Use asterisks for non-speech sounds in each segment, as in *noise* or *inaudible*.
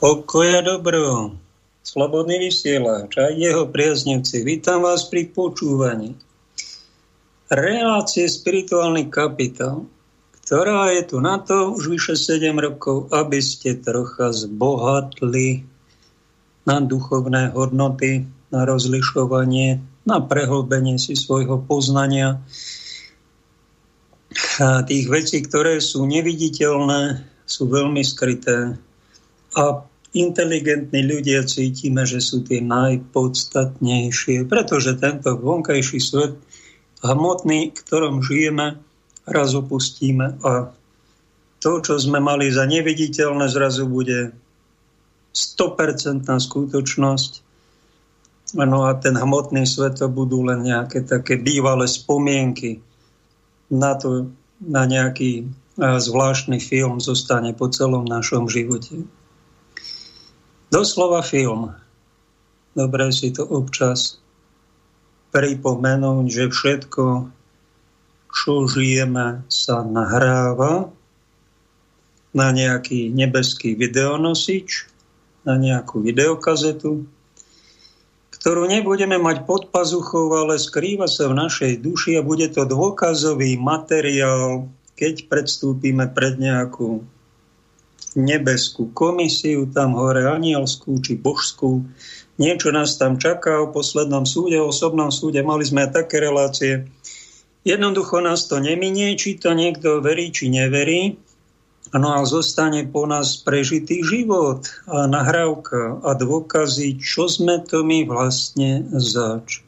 Pokoja dobro. Slobodný vysielač a jeho priaznivci. Vítam vás pri počúvaní. Relácie spirituálny kapitál, ktorá je tu na to už vyše 7 rokov, aby ste trocha zbohatli na duchovné hodnoty, na rozlišovanie, na prehlbenie si svojho poznania a tých vecí, ktoré sú neviditeľné, sú veľmi skryté a inteligentní ľudia cítime, že sú tie najpodstatnejšie, pretože tento vonkajší svet hmotný, v ktorom žijeme, raz opustíme a to, čo sme mali za neviditeľné, zrazu bude 100% skutočnosť. No a ten hmotný svet to budú len nejaké také bývalé spomienky na to, na nejaký zvláštny film zostane po celom našom živote. Doslova film. Dobre si to občas pripomenúť, že všetko, čo žijeme, sa nahráva na nejaký nebeský videonosič, na nejakú videokazetu, ktorú nebudeme mať pod pazuchou, ale skrýva sa v našej duši a bude to dôkazový materiál, keď predstúpime pred nejakú nebeskú komisiu, tam hore anielskú či božskú. Niečo nás tam čaká o poslednom súde, o osobnom súde. Mali sme aj také relácie. Jednoducho nás to neminie, či to niekto verí, či neverí. No a zostane po nás prežitý život a nahrávka a dôkazy, čo sme to my vlastne zač.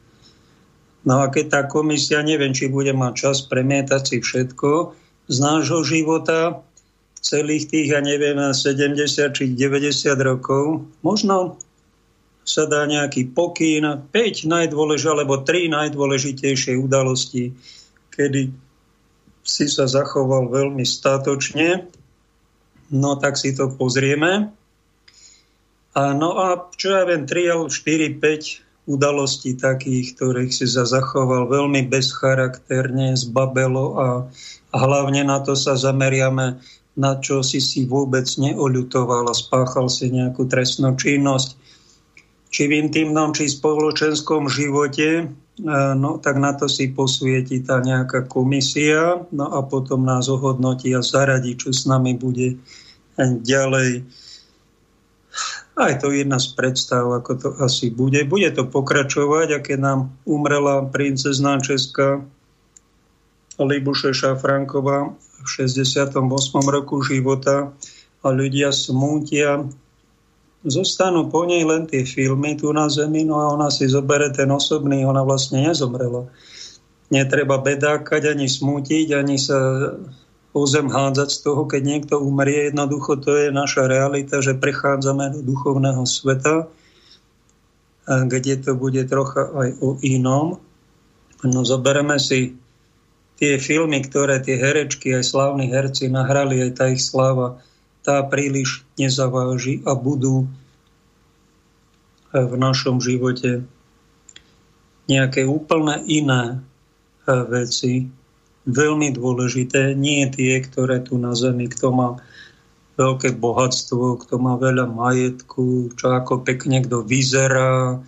No a keď tá komisia, neviem, či bude mať čas premietať si všetko z nášho života, celých tých, ja neviem, 70 či 90 rokov, možno sa dá nejaký pokyn, 5 najdôležitejšie, alebo 3 najdôležitejšie udalosti, kedy si sa zachoval veľmi statočne. No tak si to pozrieme. A no a čo ja viem, 3 4, 5 udalostí takých, ktorých si sa zachoval veľmi bezcharakterne, zbabelo a, a hlavne na to sa zameriame na čo si si vôbec neoľutoval a spáchal si nejakú trestnú činnosť, či v intimnom, či spoločenskom živote, e, no tak na to si posvieti tá nejaká komisia, no a potom nás ohodnotí a zaradí, čo s nami bude ďalej. Aj to jedna z predstav, ako to asi bude. Bude to pokračovať, aké nám umrela princezná Česká Libuše Šafranková v 68. roku života a ľudia smútia. Zostanú po nej len tie filmy tu na Zemi, no a ona si zobere ten osobný, ona vlastne nezomrela. Netreba bedákať, ani smútiť, ani sa o zem hádzať z toho, keď niekto umrie. Jednoducho to je naša realita, že prechádzame do duchovného sveta, kde to bude trocha aj o inom. No zobereme si tie filmy, ktoré tie herečky, aj slávni herci nahrali, aj tá ich sláva, tá príliš nezaváži a budú v našom živote nejaké úplne iné eh, veci, veľmi dôležité, nie tie, ktoré tu na Zemi, kto má veľké bohatstvo, kto má veľa majetku, čo ako pekne kto vyzerá,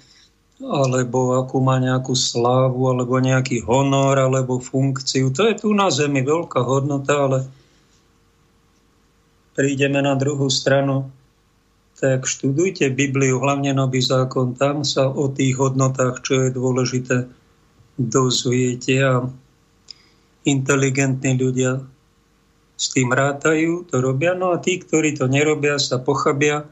alebo akú má nejakú slávu, alebo nejaký honor, alebo funkciu. To je tu na Zemi veľká hodnota, ale prídeme na druhú stranu, tak študujte Bibliu, hlavne Nový zákon, tam sa o tých hodnotách, čo je dôležité, dozviete a inteligentní ľudia s tým rátajú, to robia, no a tí, ktorí to nerobia, sa pochabia,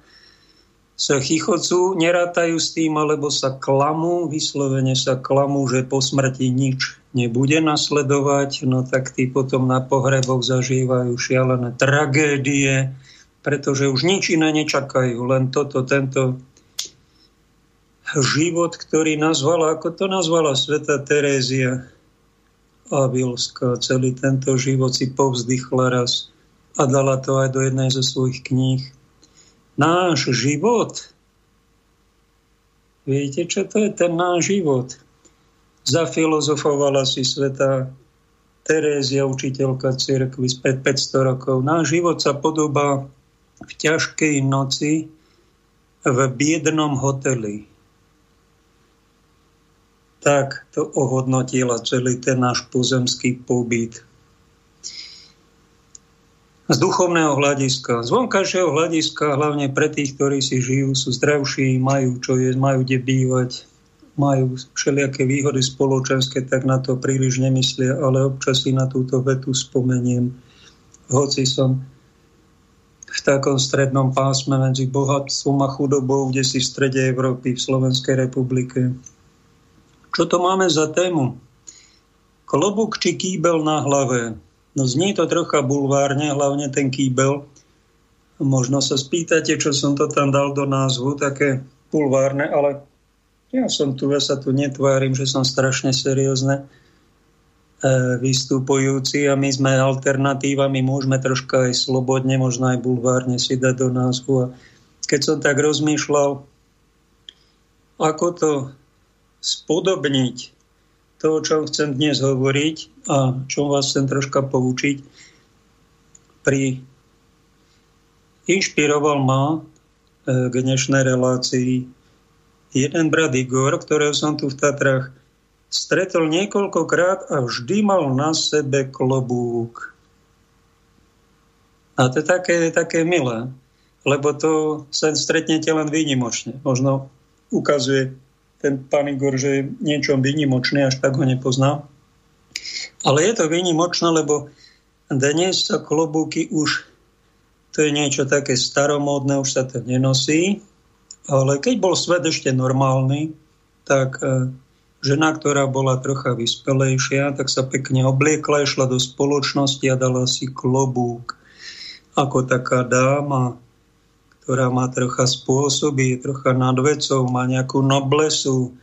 sa chichocú, nerátajú s tým, alebo sa klamú, vyslovene sa klamú, že po smrti nič nebude nasledovať, no tak tí potom na pohreboch zažívajú šialené tragédie, pretože už nič iné nečakajú, len toto, tento život, ktorý nazvala, ako to nazvala sveta Terézia Avilská, celý tento život si povzdychla raz a dala to aj do jednej zo svojich kníh náš život. Viete, čo to je ten náš život? Zafilozofovala si sveta Terézia, učiteľka cirkvi z 500 rokov. Náš život sa podobá v ťažkej noci, v biednom hoteli. Tak to ohodnotila celý ten náš pozemský pobyt. Z duchovného hľadiska, z vonkajšieho hľadiska, hlavne pre tých, ktorí si žijú, sú zdravší, majú čo jesť, majú kde bývať, majú všelijaké výhody spoločenské, tak na to príliš nemyslia, ale občas si na túto vetu spomeniem. Hoci som v takom strednom pásme medzi bohatstvom a chudobou, kde si v strede Európy, v Slovenskej republike. Čo to máme za tému? Klobúk či kýbel na hlave? No znie to trocha bulvárne, hlavne ten kýbel. Možno sa spýtate, čo som to tam dal do názvu, také bulvárne, ale ja som tu, ja sa tu netvárim, že som strašne seriózne E, vystupujúci a my sme alternatívami, môžeme troška aj slobodne, možno aj bulvárne si dať do názvu. A keď som tak rozmýšľal, ako to spodobniť to, o chcem dnes hovoriť a čo vás chcem troška poučiť, pri inšpiroval ma e, k dnešnej relácii jeden brat Igor, ktorého som tu v Tatrach stretol niekoľkokrát a vždy mal na sebe klobúk. A to je také, také milé, lebo to sa stretnete len výnimočne. Možno ukazuje ten pán Igor, že je niečom výnimočný, až tak ho nepozná. Ale je to výnimočné, lebo dnes sa klobúky už, to je niečo také staromódne, už sa to nenosí, ale keď bol svet ešte normálny, tak eh, žena, ktorá bola trocha vyspelejšia, tak sa pekne obliekla, išla do spoločnosti a dala si klobúk. Ako taká dáma, ktorá má trocha spôsoby, je trocha nad vecou, má nejakú noblesu,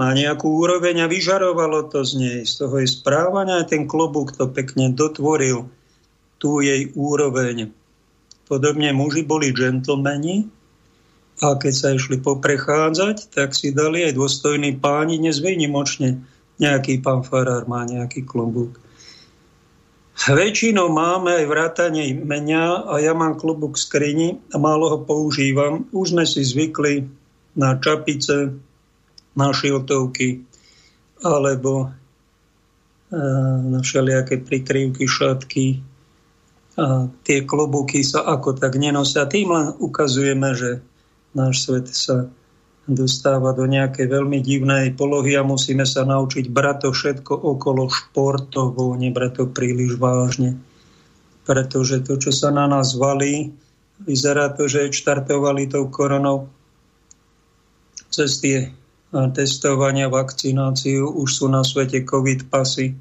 má nejakú úroveň a vyžarovalo to z nej. Z toho jej správania ten klobúk to pekne dotvoril, tú jej úroveň. Podobne muži boli džentlmeni, a keď sa išli poprechádzať, tak si dali aj dôstojní páni, dnes výnimočne nejaký pán farár má nejaký klobúk. Väčšinou máme aj vrátanie menia a ja mám klobúk skrini a málo ho používam. Už sme si zvykli na čapice, na šiltovky alebo e, na všelijaké prikryvky, šatky. A tie klobúky sa ako tak nenosia. Tým len ukazujeme, že náš svet sa dostáva do nejakej veľmi divnej polohy a musíme sa naučiť brať to všetko okolo športovo, nebrať to príliš vážne. Pretože to, čo sa na nás valí, vyzerá to, že štartovali tou koronou cez tie testovania, vakcináciu, už sú na svete COVID pasy.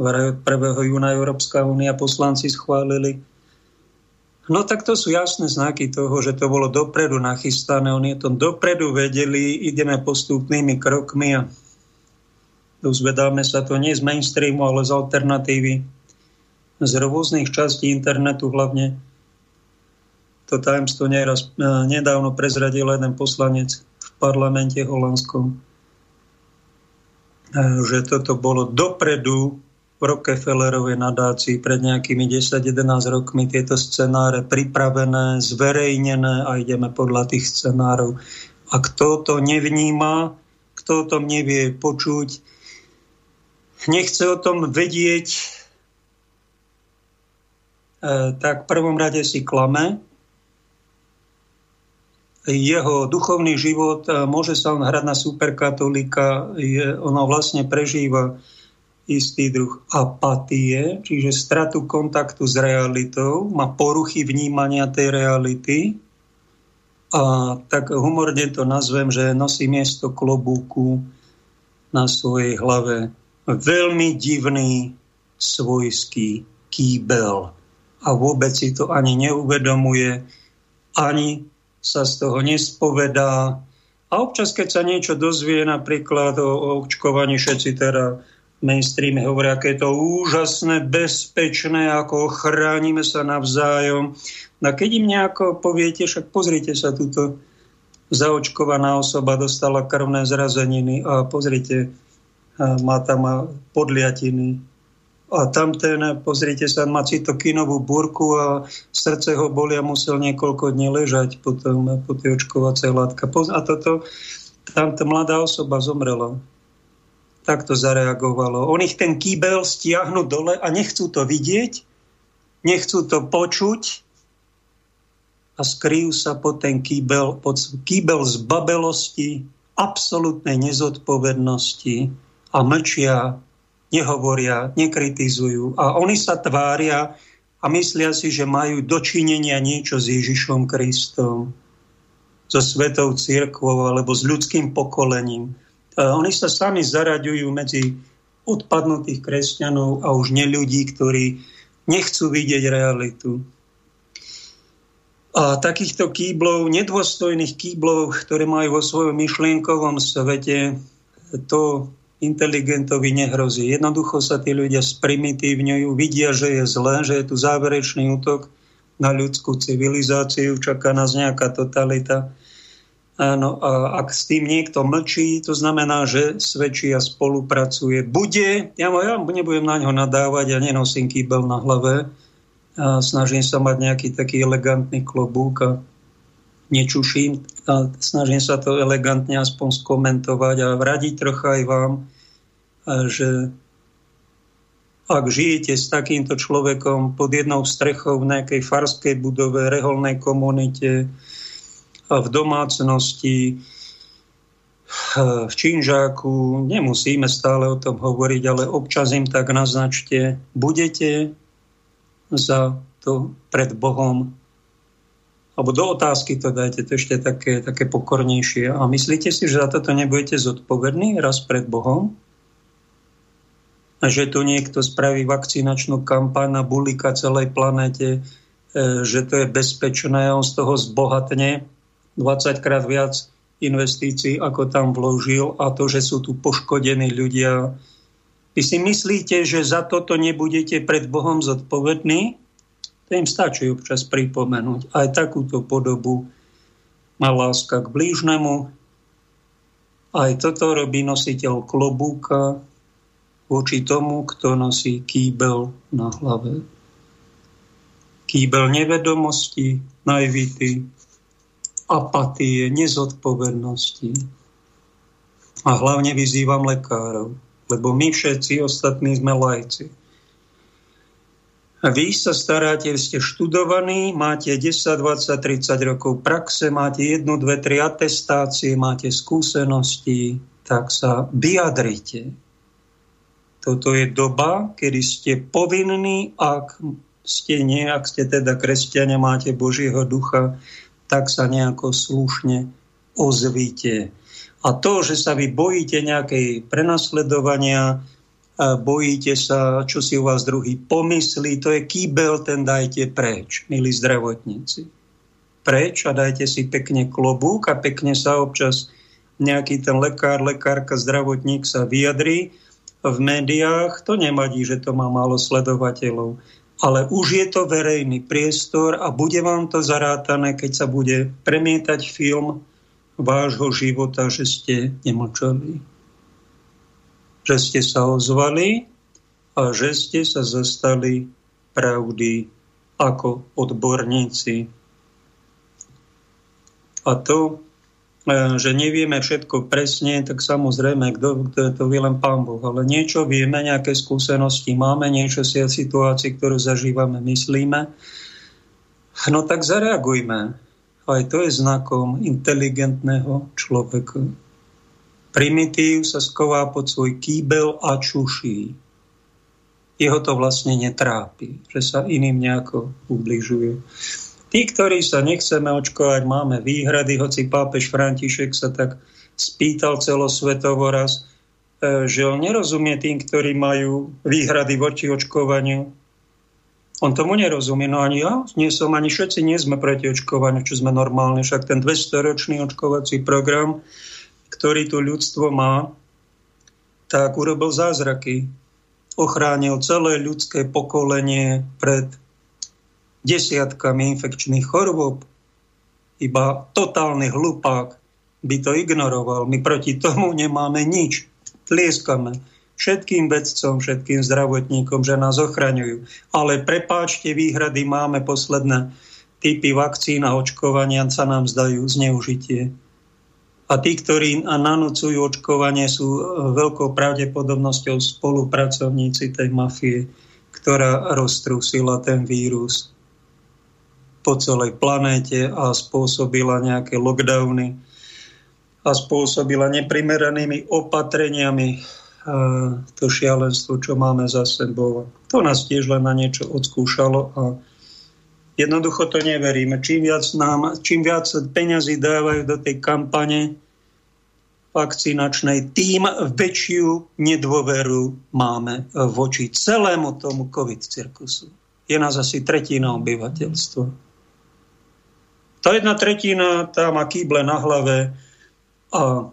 1. júna Európska únia poslanci schválili No tak to sú jasné znaky toho, že to bolo dopredu nachystané. Oni to dopredu vedeli, ideme postupnými krokmi a dozvedáme sa to nie z mainstreamu, ale z alternatívy, z rôznych častí internetu hlavne. To tajemstvo neraz, e, nedávno prezradil jeden poslanec v parlamente holandskom, e, že toto bolo dopredu Rockefellerovej nadácii pred nejakými 10-11 rokmi tieto scenáre pripravené, zverejnené a ideme podľa tých scenárov. A kto to nevníma, kto o tom nevie počuť, nechce o tom vedieť, e, tak v prvom rade si klame. Jeho duchovný život, e, môže sa on hrať na superkatolika, je, ono vlastne prežíva istý druh apatie, čiže stratu kontaktu s realitou, má poruchy vnímania tej reality a tak humorne to nazvem, že nosí miesto klobúku na svojej hlave. Veľmi divný svojský kýbel a vôbec si to ani neuvedomuje, ani sa z toho nespovedá. A občas, keď sa niečo dozvie, napríklad o, o očkovaní, všetci teda mainstreame hovoria, aké je to úžasné, bezpečné, ako chránime sa navzájom. No a keď im nejako poviete, však pozrite sa, túto zaočkovaná osoba dostala krvné zrazeniny a pozrite, má tam podliatiny, a tam ten, pozrite sa, má cytokinovú burku a srdce ho boli a musel niekoľko dní ležať potom po tej očkovacej látka. A toto, tam tá mladá osoba zomrela. Tak to zareagovalo. On ich ten kýbel stiahnu dole a nechcú to vidieť, nechcú to počuť a skryjú sa pod ten kýbel, pod kýbel z babelosti, absolútnej nezodpovednosti a mlčia nehovoria, nekritizujú. A oni sa tvária a myslia si, že majú dočinenia niečo s Ježišom Kristom, so Svetou církvou alebo s ľudským pokolením. A oni sa sami zaraďujú medzi odpadnutých kresťanov a už neľudí, ktorí nechcú vidieť realitu. A takýchto kýblov, nedôstojných kýblov, ktoré majú vo svojom myšlienkovom svete, to inteligentovi nehrozí. Jednoducho sa tí ľudia sprimitívňujú, vidia, že je zlé, že je tu záverečný útok na ľudskú civilizáciu, čaká nás nejaká totalita. Áno, a ak s tým niekto mlčí, to znamená, že svedčí a spolupracuje. Bude, ja, ja nebudem na ňo nadávať, ja nenosím kýbel na hlave, a snažím sa mať nejaký taký elegantný klobúk a nečuším a snažím sa to elegantne aspoň skomentovať a vradiť trocha aj vám, že ak žijete s takýmto človekom pod jednou strechou v nejakej farskej budove, reholnej komunite, v domácnosti, v činžáku, nemusíme stále o tom hovoriť, ale občas im tak naznačte, budete za to pred Bohom alebo do otázky to dajte, to ešte také, také pokornejšie. A myslíte si, že za toto nebudete zodpovední raz pred Bohom? A že tu niekto spraví vakcinačnú kampaň na bulika celej planete, e, že to je bezpečné, on z toho zbohatne 20 krát viac investícií, ako tam vložil a to, že sú tu poškodení ľudia. Vy si myslíte, že za toto nebudete pred Bohom zodpovední? To im stačí občas pripomenúť. Aj takúto podobu má láska k blížnemu. Aj toto robí nositeľ klobúka voči tomu, kto nosí kýbel na hlave. Kýbel nevedomosti, najvity, apatie, nezodpovednosti. A hlavne vyzývam lekárov, lebo my všetci ostatní sme lajci. Vy sa staráte, ste študovaní, máte 10, 20, 30 rokov praxe, máte jednu, dve, tri atestácie, máte skúsenosti, tak sa vyjadrite. Toto je doba, kedy ste povinní, ak ste nie, ak ste teda kresťania, máte Božieho ducha, tak sa nejako slušne ozvíte. A to, že sa vy bojíte nejakej prenasledovania, bojíte sa, čo si u vás druhý pomyslí, to je kýbel, ten dajte preč, milí zdravotníci. Preč a dajte si pekne klobúk a pekne sa občas nejaký ten lekár, lekárka, zdravotník sa vyjadrí v médiách. To nemadí, že to má málo sledovateľov. Ale už je to verejný priestor a bude vám to zarátané, keď sa bude premietať film vášho života, že ste nemlčali že ste sa ozvali a že ste sa zastali pravdy ako odborníci. A to, že nevieme všetko presne, tak samozrejme, kto, je to vie len Pán Boh. Ale niečo vieme, nejaké skúsenosti máme, niečo si o situácii, ktorú zažívame, myslíme. No tak zareagujme. Aj to je znakom inteligentného človeka. Primitív sa sková pod svoj kýbel a čuší. Jeho to vlastne netrápi, že sa iným nejako ubližuje. Tí, ktorí sa nechceme očkovať, máme výhrady, hoci pápež František sa tak spýtal celosvetovo raz, e, že on nerozumie tým, ktorí majú výhrady voči očkovaniu. On tomu nerozumie, no ani ja, nie som, ani všetci nie sme proti očkovaniu, čo sme normálni, však ten 200-ročný očkovací program ktorý tu ľudstvo má, tak urobil zázraky. Ochránil celé ľudské pokolenie pred desiatkami infekčných chorôb. Iba totálny hlupák by to ignoroval. My proti tomu nemáme nič. Tlieskame. všetkým vedcom, všetkým zdravotníkom, že nás ochraňujú. Ale prepáčte, výhrady máme posledné typy vakcín a očkovania sa nám zdajú zneužitie. A tí, ktorí nanúcujú očkovanie, sú e, veľkou pravdepodobnosťou spolupracovníci tej mafie, ktorá roztrúsila ten vírus po celej planéte a spôsobila nejaké lockdowny a spôsobila neprimeranými opatreniami e, to šialenstvo, čo máme za sebou. To nás tiež len na niečo odskúšalo a Jednoducho to neveríme. Čím viac, nám, čím viac peňazí dávajú do tej kampane vakcinačnej, tým väčšiu nedôveru máme voči celému tomu COVID-cirkusu. Je nás asi tretina obyvateľstva. Tá jedna tretina tá má kýble na hlave a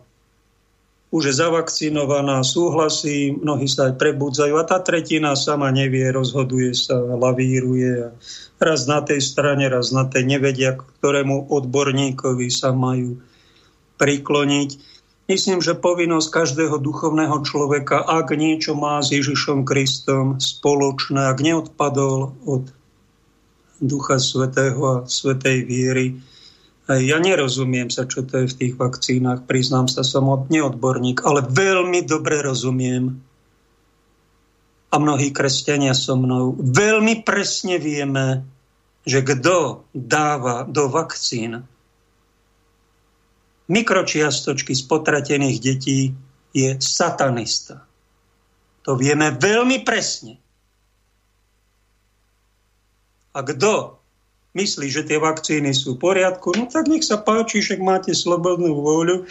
už je zavakcinovaná, súhlasí, mnohí sa aj prebudzajú a tá tretina sama nevie, rozhoduje sa, lavíruje. Raz na tej strane, raz na tej nevedia, ktorému odborníkovi sa majú prikloniť. Myslím, že povinnosť každého duchovného človeka, ak niečo má s Ježišom Kristom spoločné, ak neodpadol od Ducha Svetého a Svetej viery, ja nerozumiem sa, čo to je v tých vakcínach, priznám sa, som neodborník, ale veľmi dobre rozumiem. A mnohí kresťania so mnou. Veľmi presne vieme, že kto dáva do vakcín mikročiastočky z potratených detí, je satanista. To vieme veľmi presne. A kto myslí, že tie vakcíny sú v poriadku, no tak nech sa páči, že máte slobodnú vôľu,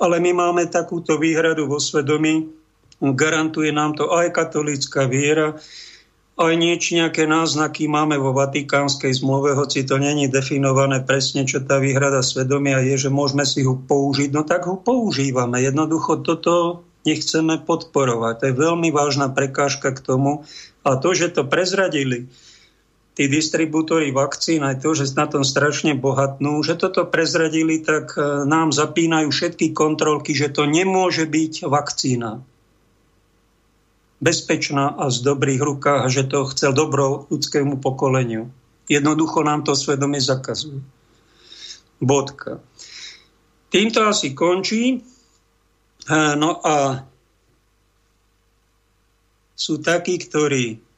ale my máme takúto výhradu vo svedomí, garantuje nám to aj katolická viera, aj nieč, nejaké náznaky máme vo Vatikánskej zmluve, hoci to není definované presne, čo tá výhrada svedomia je, že môžeme si ho použiť, no tak ho používame. Jednoducho toto nechceme podporovať. To je veľmi vážna prekážka k tomu. A to, že to prezradili tí distribútory vakcín, aj to, že na tom strašne bohatnú, že toto prezradili, tak e, nám zapínajú všetky kontrolky, že to nemôže byť vakcína bezpečná a z dobrých rukách že to chcel dobro ľudskému pokoleniu. Jednoducho nám to svedomie zakazujú. Bodka. Týmto asi končí. E, no a sú takí, ktorí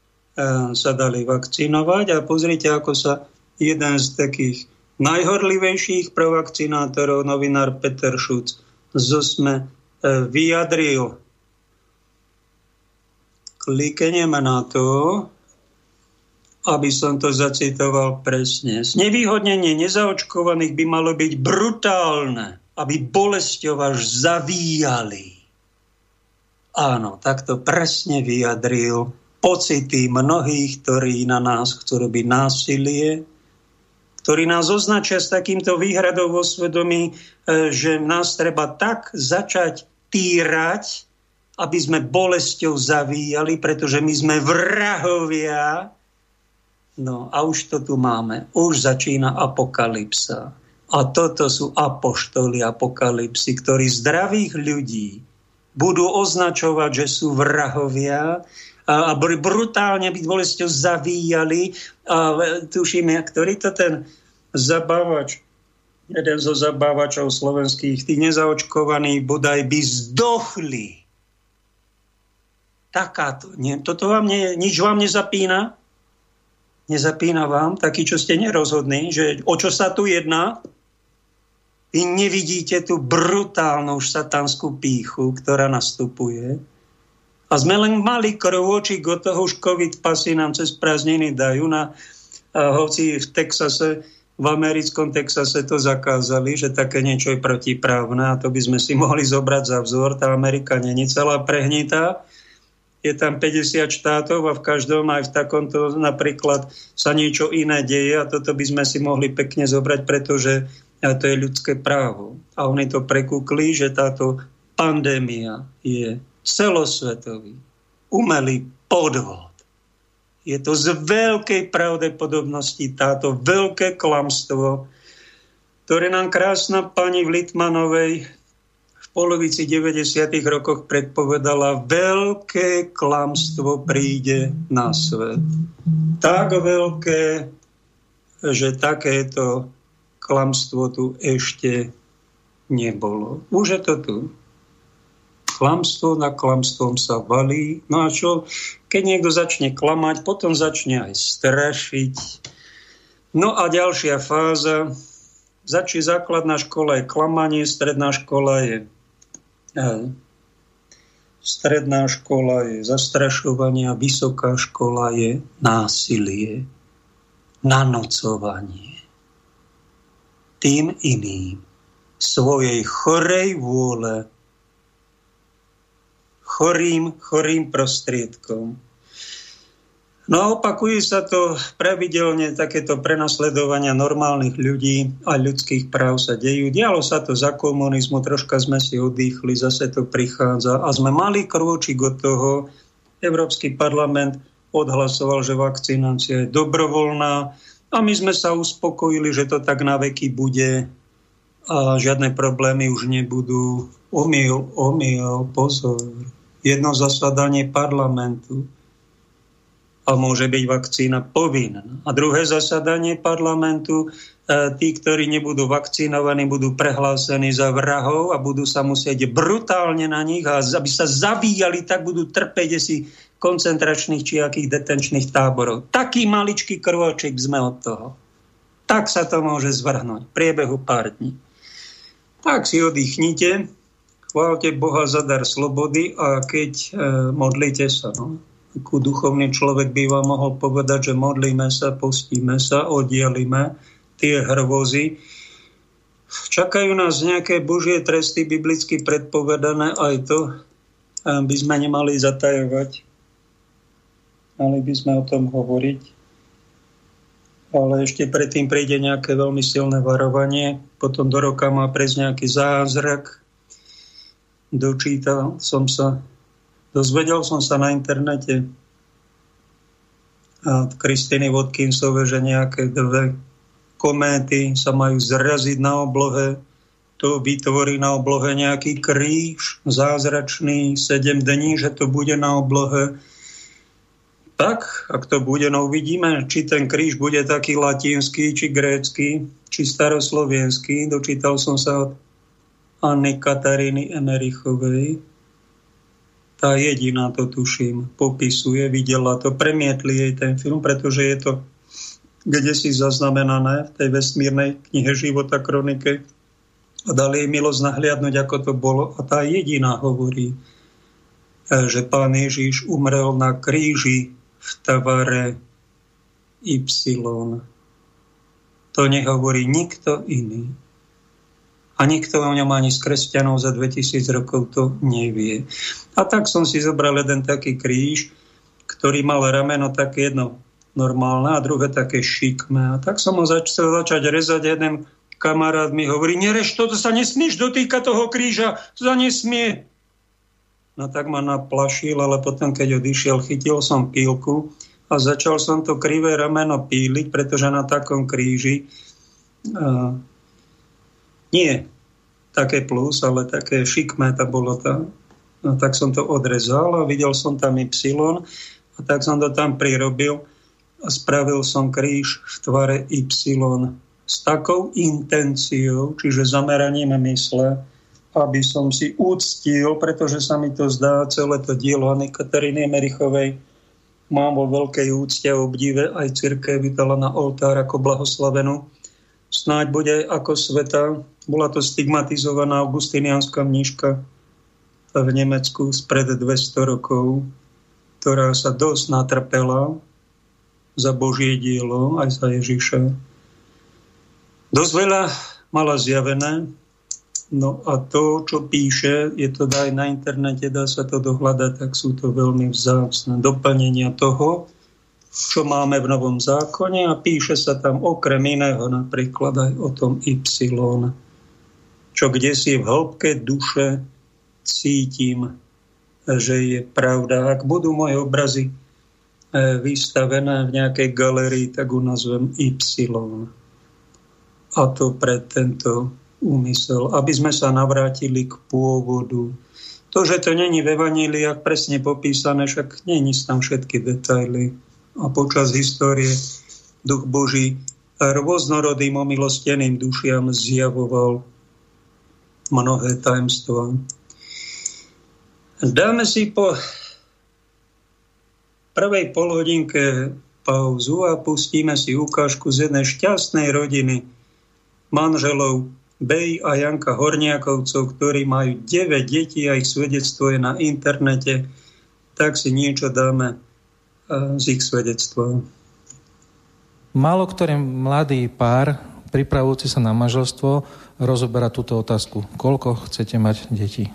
sa dali vakcinovať a pozrite, ako sa jeden z takých najhorlivejších provakcinátorov, novinár Peter Šuc, zo eh, vyjadril. Klikneme na to, aby som to zacitoval presne. Znevýhodnenie nezaočkovaných by malo byť brutálne, aby bolesťou až zavíjali. Áno, takto presne vyjadril pocity mnohých, ktorí na nás chcú robiť násilie, ktorí nás označia s takýmto výhradou vo svedomí, e, že nás treba tak začať týrať, aby sme bolesťou zavíjali, pretože my sme vrahovia. No a už to tu máme. Už začína apokalypsa. A toto sú apoštoli apokalypsy, ktorí zdravých ľudí budú označovať, že sú vrahovia a brutálne byť bolesťou zavíjali. A tuším, ktorý to ten zabávač, jeden zo zabávačov slovenských, tých nezaočkovaných bodaj by zdochli. Takáto. Nie, toto vám nie, nič vám nezapína? Nezapína vám? Taký, čo ste nerozhodní, že o čo sa tu jedná? Vy nevidíte tú brutálnu satanskú píchu, ktorá nastupuje a sme len mali krôčik od toho, už COVID pasy nám cez prázdniny dajú na, hoci v Texase, v americkom Texase to zakázali, že také niečo je protiprávne a to by sme si *laughs* mohli zobrať za vzor. Tá Amerika není celá prehnitá. Je tam 50 štátov a v každom aj v takomto napríklad sa niečo iné deje a toto by sme si mohli pekne zobrať, pretože to je ľudské právo. A oni to prekúkli, že táto pandémia je celosvetový, umelý podvod. Je to z veľkej pravdepodobnosti táto veľké klamstvo, ktoré nám krásna pani v Litmanovej v polovici 90. rokoch predpovedala, veľké klamstvo príde na svet. Tak veľké, že takéto klamstvo tu ešte nebolo. Už je to tu. Klamstvo na klamstvom sa valí. No a čo, keď niekto začne klamať, potom začne aj strašiť. No a ďalšia fáza, začí základná škola je klamanie, stredná škola je stredná škola je zastrašovanie a vysoká škola je násilie, nanocovanie. Tým iným svojej chorej vôle chorým, chorým prostriedkom No a opakuje sa to pravidelne, takéto prenasledovania normálnych ľudí a ľudských práv sa dejú. Dialo sa to za komunizmu, troška sme si oddychli, zase to prichádza a sme mali krôčik od toho. Európsky parlament odhlasoval, že vakcinácia je dobrovoľná a my sme sa uspokojili, že to tak na veky bude a žiadne problémy už nebudú. Omyl, omyl, pozor. Jedno zasadanie parlamentu a môže byť vakcína povinná. A druhé zasadanie parlamentu, e, tí, ktorí nebudú vakcinovaní, budú prehlásení za vrahov a budú sa musieť brutálne na nich a aby sa zabíjali, tak budú trpeť si koncentračných či akých detenčných táborov. Taký maličký krôčik sme od toho. Tak sa to môže zvrhnúť v priebehu pár dní. Tak si oddychnite, chválte Boha za dar slobody a keď e, modlite sa. No ako duchovný človek by vám mohol povedať, že modlíme sa, postíme sa, oddielime tie hrvozy. Čakajú nás nejaké božie tresty biblicky predpovedané, aj to by sme nemali zatajovať. Mali by sme o tom hovoriť. Ale ešte predtým príde nejaké veľmi silné varovanie. Potom do roka má prejsť nejaký zázrak. Dočítal som sa Dozvedel som sa na internete od Kristiny Vodkinsove, že nejaké dve kométy sa majú zraziť na oblohe. To vytvorí na oblohe nejaký kríž zázračný 7 dní, že to bude na oblohe. Tak, ak to bude, no uvidíme, či ten kríž bude taký latinský, či grécky, či staroslovenský. Dočítal som sa od Anny Kataríny Emerichovej, tá jediná to tuším, popisuje, videla to, premietli jej ten film, pretože je to kde si zaznamenané v tej vesmírnej knihe Života kronike a dali jej milosť nahliadnúť, ako to bolo. A tá jediná hovorí, e, že pán Ježiš umrel na kríži v tavare Y. To nehovorí nikto iný. A nikto o ňom ani z kresťanov za 2000 rokov to nevie. A tak som si zobral jeden taký kríž, ktorý mal rameno také jedno normálne a druhé také šikmé. A tak som ho začal začať rezať. Jeden kamarát mi hovorí, nereš to, to sa nesmieš dotýkať toho kríža, to sa nesmie. No tak ma naplašil, ale potom, keď odišiel, chytil som pílku a začal som to krivé rameno píliť, pretože na takom kríži uh, nie také plus, ale také šikmé to bolo tam. No, tak som to odrezal a videl som tam Y a tak som to tam prirobil a spravil som kríž v tvare Y s takou intenciou, čiže zameraním mysle, aby som si úctil, pretože sa mi to zdá, celé to dielo Anny Kataríny Merichovej mám vo veľkej úcte a obdive, aj církev vydala na oltár ako blahoslavenú snáď bude ako sveta. Bola to stigmatizovaná augustinianská mníška v Nemecku spred 200 rokov, ktorá sa dosť natrpela za Božie dielo, aj za Ježiša. Dosť veľa mala zjavené, no a to, čo píše, je to aj na internete, dá sa to dohľadať, tak sú to veľmi vzácne doplnenia toho, čo máme v Novom zákone a píše sa tam okrem iného napríklad aj o tom Y, čo kde si v hĺbke duše cítim, že je pravda. Ak budú moje obrazy eh, vystavené v nejakej galerii, tak ho nazvem Y. A to pre tento úmysel, aby sme sa navrátili k pôvodu. To, že to není v Evaníliách presne popísané, však není tam všetky detaily. A počas histórie duch Boží rôznorodým omilosteným dušiam zjavoval mnohé tajemstva. Dáme si po prvej polhodinke pauzu a pustíme si ukážku z jednej šťastnej rodiny manželov Bej a Janka Horniakovcov, ktorí majú 9 detí a ich svedectvo je na internete, tak si niečo dáme z ich svedectva. Málo ktorý mladý pár, pripravujúci sa na manželstvo, rozoberá túto otázku. Koľko chcete mať detí?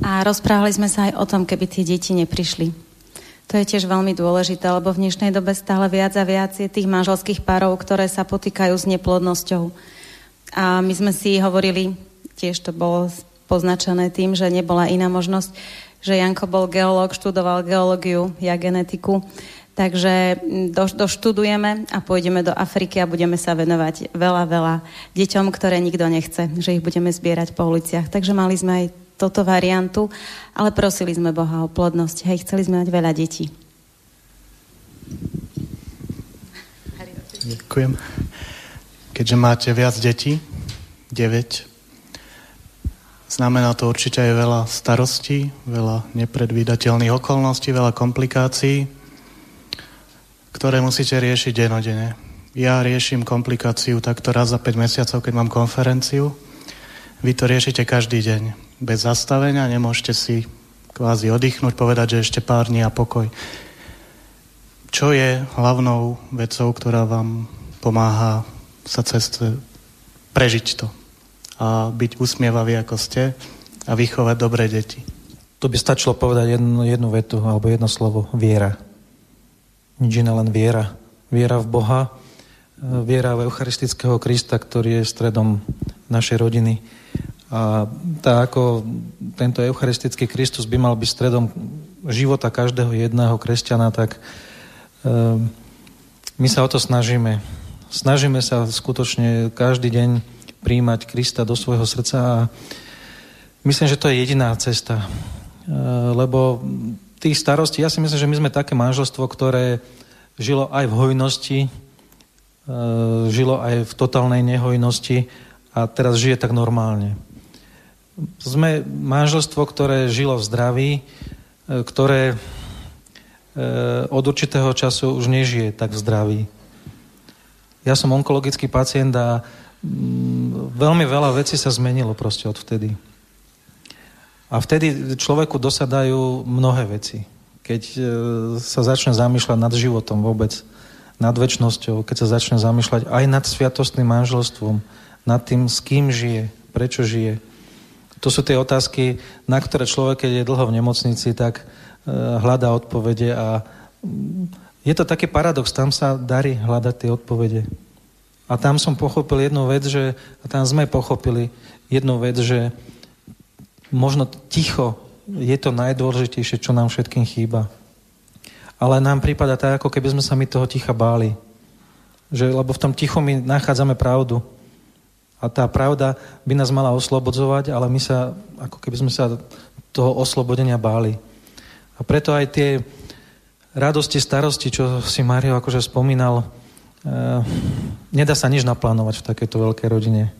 A rozprávali sme sa aj o tom, keby tie deti neprišli. To je tiež veľmi dôležité, lebo v dnešnej dobe stále viac a viac je tých manželských párov, ktoré sa potýkajú s neplodnosťou. A my sme si hovorili, tiež to bolo poznačené tým, že nebola iná možnosť, že Janko bol geológ, študoval geológiu, ja genetiku, Takže do, doštudujeme a pôjdeme do Afriky a budeme sa venovať veľa, veľa deťom, ktoré nikto nechce, že ich budeme zbierať po uliciach. Takže mali sme aj toto variantu, ale prosili sme Boha o plodnosť. Hej, chceli sme mať veľa detí. Ďakujem. Keďže máte viac detí, 9, znamená to určite aj veľa starostí, veľa nepredvídateľných okolností, veľa komplikácií ktoré musíte riešiť denodene. Ja riešim komplikáciu takto raz za 5 mesiacov, keď mám konferenciu. Vy to riešite každý deň. Bez zastavenia nemôžete si kvázi oddychnúť, povedať, že ešte pár dní a pokoj. Čo je hlavnou vecou, ktorá vám pomáha sa ceste prežiť to a byť usmievaví, ako ste a vychovať dobré deti? To by stačilo povedať jednu, jednu vetu alebo jedno slovo. Viera nič iné, len viera. Viera v Boha, e, viera v Eucharistického Krista, ktorý je stredom našej rodiny. A tak ako tento Eucharistický Kristus by mal byť stredom života každého jedného kresťana, tak e, my sa o to snažíme. Snažíme sa skutočne každý deň príjmať Krista do svojho srdca a myslím, že to je jediná cesta. E, lebo tých starostí, ja si myslím, že my sme také manželstvo, ktoré žilo aj v hojnosti, e, žilo aj v totálnej nehojnosti a teraz žije tak normálne. Sme manželstvo, ktoré žilo v zdraví, e, ktoré e, od určitého času už nežije tak v zdraví. Ja som onkologický pacient a mm, veľmi veľa vecí sa zmenilo proste od vtedy. A vtedy človeku dosadajú mnohé veci. Keď e, sa začne zamýšľať nad životom vôbec, nad väčšnosťou, keď sa začne zamýšľať aj nad sviatostným manželstvom, nad tým, s kým žije, prečo žije. To sú tie otázky, na ktoré človek, keď je dlho v nemocnici, tak e, hľadá odpovede a mm, je to taký paradox, tam sa darí hľadať tie odpovede. A tam som pochopil jednu vec, že, a tam sme pochopili jednu vec, že možno ticho je to najdôležitejšie, čo nám všetkým chýba. Ale nám prípada tak, ako keby sme sa my toho ticha báli. Že, lebo v tom tichu my nachádzame pravdu. A tá pravda by nás mala oslobodzovať, ale my sa, ako keby sme sa toho oslobodenia báli. A preto aj tie radosti, starosti, čo si Mario akože spomínal, e, nedá sa nič naplánovať v takejto veľkej rodine.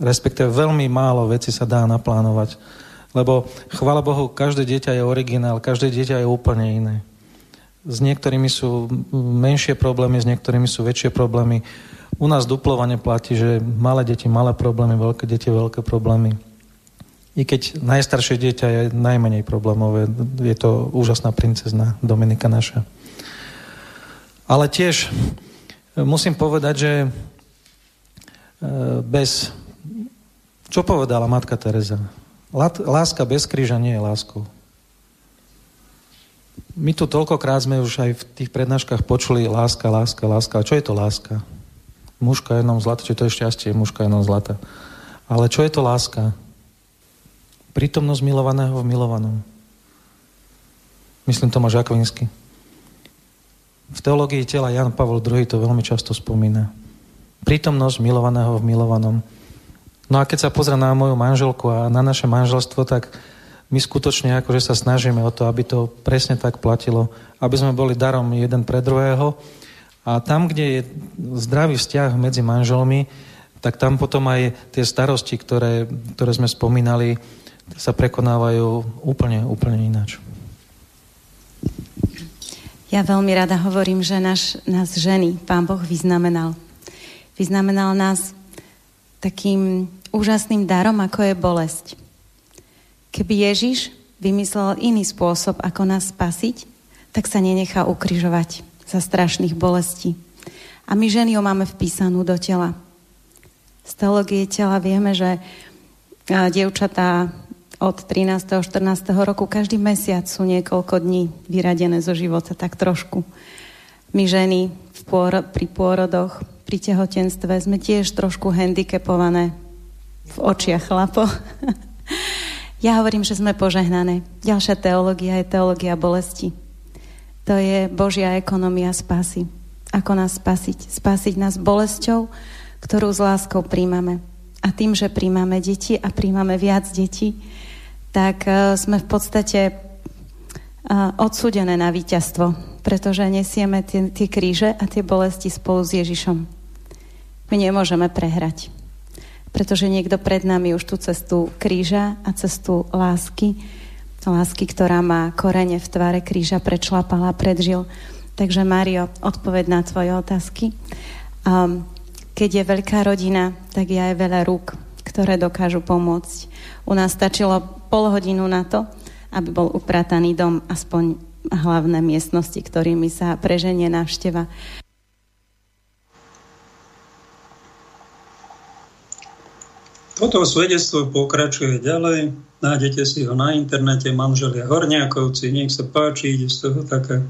Respektíve veľmi málo veci sa dá naplánovať. Lebo, chvála Bohu, každé dieťa je originál, každé dieťa je úplne iné. S niektorými sú menšie problémy, s niektorými sú väčšie problémy. U nás duplovane platí, že malé deti malé problémy, veľké deti veľké problémy. I keď najstaršie dieťa je najmenej problémové, je to úžasná princezna Dominika naša. Ale tiež musím povedať, že e, bez... Čo povedala matka Teresa? Láska bez kríža nie je láskou. My tu toľkokrát sme už aj v tých prednáškach počuli láska, láska, láska. A čo je to láska? Mužka jednom zlata, či to je šťastie, mužka jednom zlata. Ale čo je to láska? Prítomnosť milovaného v milovanom. Myslím Tomáš Akvinsky. V teológii tela Jan Pavel II to veľmi často spomína. prítomnosť milovaného v milovanom. No a keď sa pozrie na moju manželku a na naše manželstvo, tak my skutočne akože sa snažíme o to, aby to presne tak platilo, aby sme boli darom jeden pre druhého. A tam, kde je zdravý vzťah medzi manželmi, tak tam potom aj tie starosti, ktoré, ktoré sme spomínali, sa prekonávajú úplne, úplne ináč. Ja veľmi rada hovorím, že náš, nás ženy Pán Boh vyznamenal. Vyznamenal nás takým úžasným darom, ako je bolesť. Keby Ježiš vymyslel iný spôsob, ako nás spasiť, tak sa nenechá ukrižovať za strašných bolestí. A my ženy ho máme vpísanú do tela. Z teológie tela vieme, že dievčatá od 13. 14. roku každý mesiac sú niekoľko dní vyradené zo života, tak trošku. My ženy v pôro- pri pôrodoch pri tehotenstve sme tiež trošku handicapované v očiach chlapo. ja hovorím, že sme požehnané. Ďalšia teológia je teológia bolesti. To je Božia ekonomia spásy. Ako nás spasiť? Spasiť nás bolesťou, ktorú s láskou príjmame. A tým, že príjmame deti a príjmame viac detí, tak uh, sme v podstate uh, odsúdené na víťazstvo, pretože nesieme tie, tie kríže a tie bolesti spolu s Ježišom. My nemôžeme prehrať, pretože niekto pred nami už tú cestu kríža a cestu lásky, lásky, ktorá má korene v tvare kríža, prečlapala, predžil. Takže Mario, odpoved na tvoje otázky. Um, keď je veľká rodina, tak je aj veľa rúk, ktoré dokážu pomôcť. U nás stačilo pol hodinu na to, aby bol uprataný dom aspoň hlavné miestnosti, ktorými sa preženie návšteva. Toto svedectvo pokračuje ďalej. Nájdete si ho na internete manželia Horniakovci. Nech sa páči, ide z toho taká,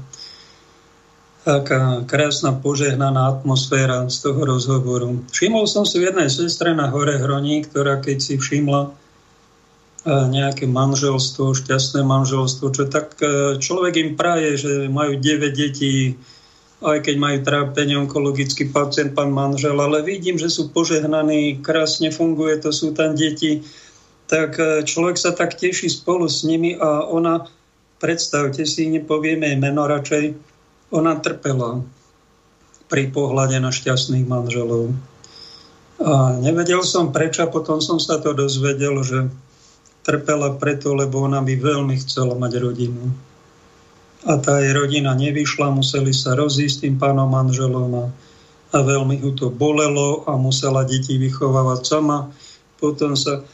taká krásna požehnaná atmosféra z toho rozhovoru. Všimol som si v jednej sestre na Hore Hroní, ktorá keď si všimla nejaké manželstvo, šťastné manželstvo, čo tak e, človek im praje, že majú 9 detí, aj keď majú trápenie onkologický pacient, pán manžel, ale vidím, že sú požehnaní, krásne funguje, to sú tam deti, tak e, človek sa tak teší spolu s nimi a ona, predstavte si, nepovieme jej meno radšej, ona trpela pri pohľade na šťastných manželov. A nevedel som prečo, potom som sa to dozvedel, že trpela preto, lebo ona by veľmi chcela mať rodinu. A tá jej rodina nevyšla, museli sa rozísť tým pánom manželom a, a veľmi ho to bolelo a musela deti vychovávať sama. Potom sa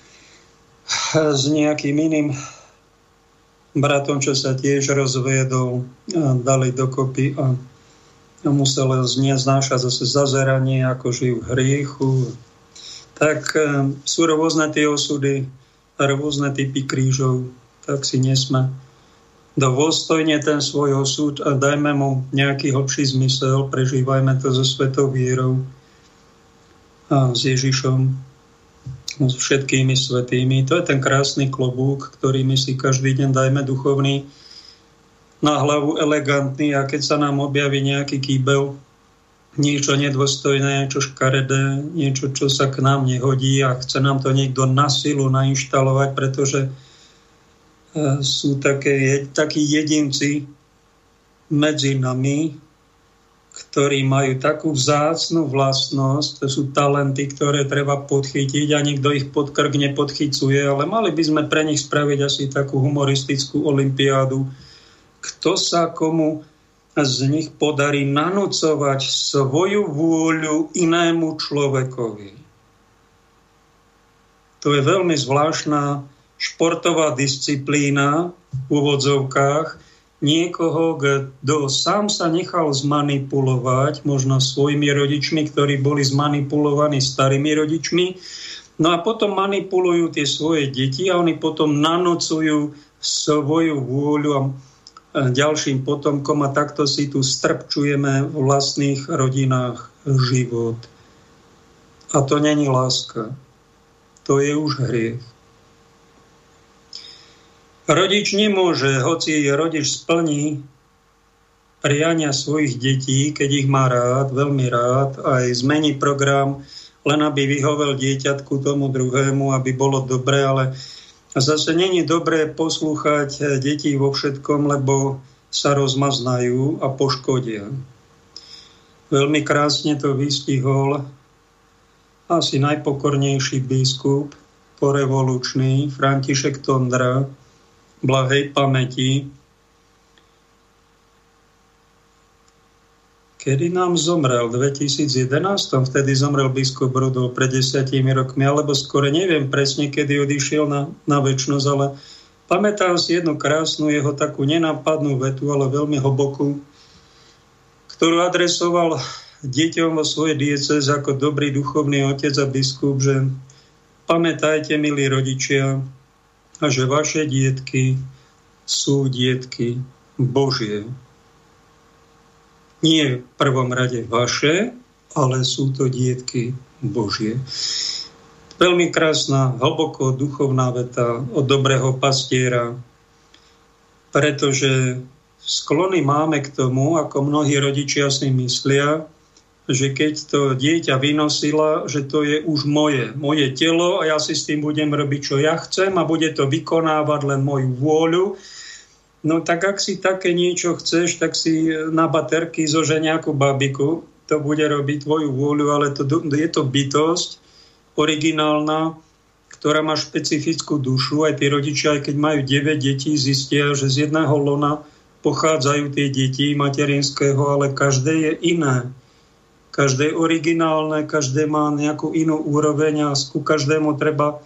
s nejakým iným bratom, čo sa tiež rozviedol, dali dokopy a, a musela neznášať zase zazeranie, ako žijú v hriechu. Tak e, sú rôzne tie osudy rôzne typy krížov, tak si nesme dôstojne ten svoj osud a dajme mu nejaký hlbší zmysel, prežívajme to so svetou vierou a s Ježišom, s všetkými svetými. To je ten krásny klobúk, ktorý my si každý deň dajme duchovný na hlavu elegantný a keď sa nám objaví nejaký kýbel, niečo nedôstojné, niečo škaredé, niečo, čo sa k nám nehodí a chce nám to niekto na silu nainštalovať, pretože sú také, takí jedinci medzi nami, ktorí majú takú vzácnú vlastnosť, to sú talenty, ktoré treba podchytiť a nikto ich pod krk nepodchycuje, ale mali by sme pre nich spraviť asi takú humoristickú olimpiádu. Kto sa komu z nich podarí nanúcovať svoju vôľu inému človekovi. To je veľmi zvláštna športová disciplína v úvodzovkách niekoho, kto sám sa nechal zmanipulovať, možno svojimi rodičmi, ktorí boli zmanipulovaní starými rodičmi, no a potom manipulujú tie svoje deti a oni potom nanocujú svoju vôľu a ďalším potomkom a takto si tu strpčujeme v vlastných rodinách život. A to není láska. To je už hriech. Rodič nemôže, hoci rodič splní priania svojich detí, keď ich má rád, veľmi rád, aj zmení program, len aby vyhovel dieťatku tomu druhému, aby bolo dobre, ale zase není dobré poslúchať deti vo všetkom, lebo sa rozmaznajú a poškodia. Veľmi krásne to vystihol asi najpokornejší biskup porevolučný František Tondra, blahej pamäti, Kedy nám zomrel? V 2011? Vtedy zomrel biskup Rudol pred desiatimi rokmi, alebo skore neviem presne, kedy odišiel na, na väčšnosť, ale pamätám si jednu krásnu jeho takú nenápadnú vetu, ale veľmi hlbokú, ktorú adresoval deťom vo svojej dieceze ako dobrý duchovný otec a biskup, že pamätajte, milí rodičia, že vaše dietky sú dietky Božie. Nie v prvom rade vaše, ale sú to dietky Božie. Veľmi krásna, hlboko duchovná veta od dobrého pastiera, pretože sklony máme k tomu, ako mnohí rodičia si myslia, že keď to dieťa vynosila, že to je už moje, moje telo a ja si s tým budem robiť, čo ja chcem a bude to vykonávať len moju vôľu. No tak ak si také niečo chceš, tak si na baterky zože nejakú babiku, to bude robiť tvoju vôľu, ale to, je to bytosť originálna, ktorá má špecifickú dušu. Aj tí rodičia, aj keď majú 9 detí, zistia, že z jedného lona pochádzajú tie deti materinského, ale každé je iné každé je originálne, každé má nejakú inú úroveň a ku každému treba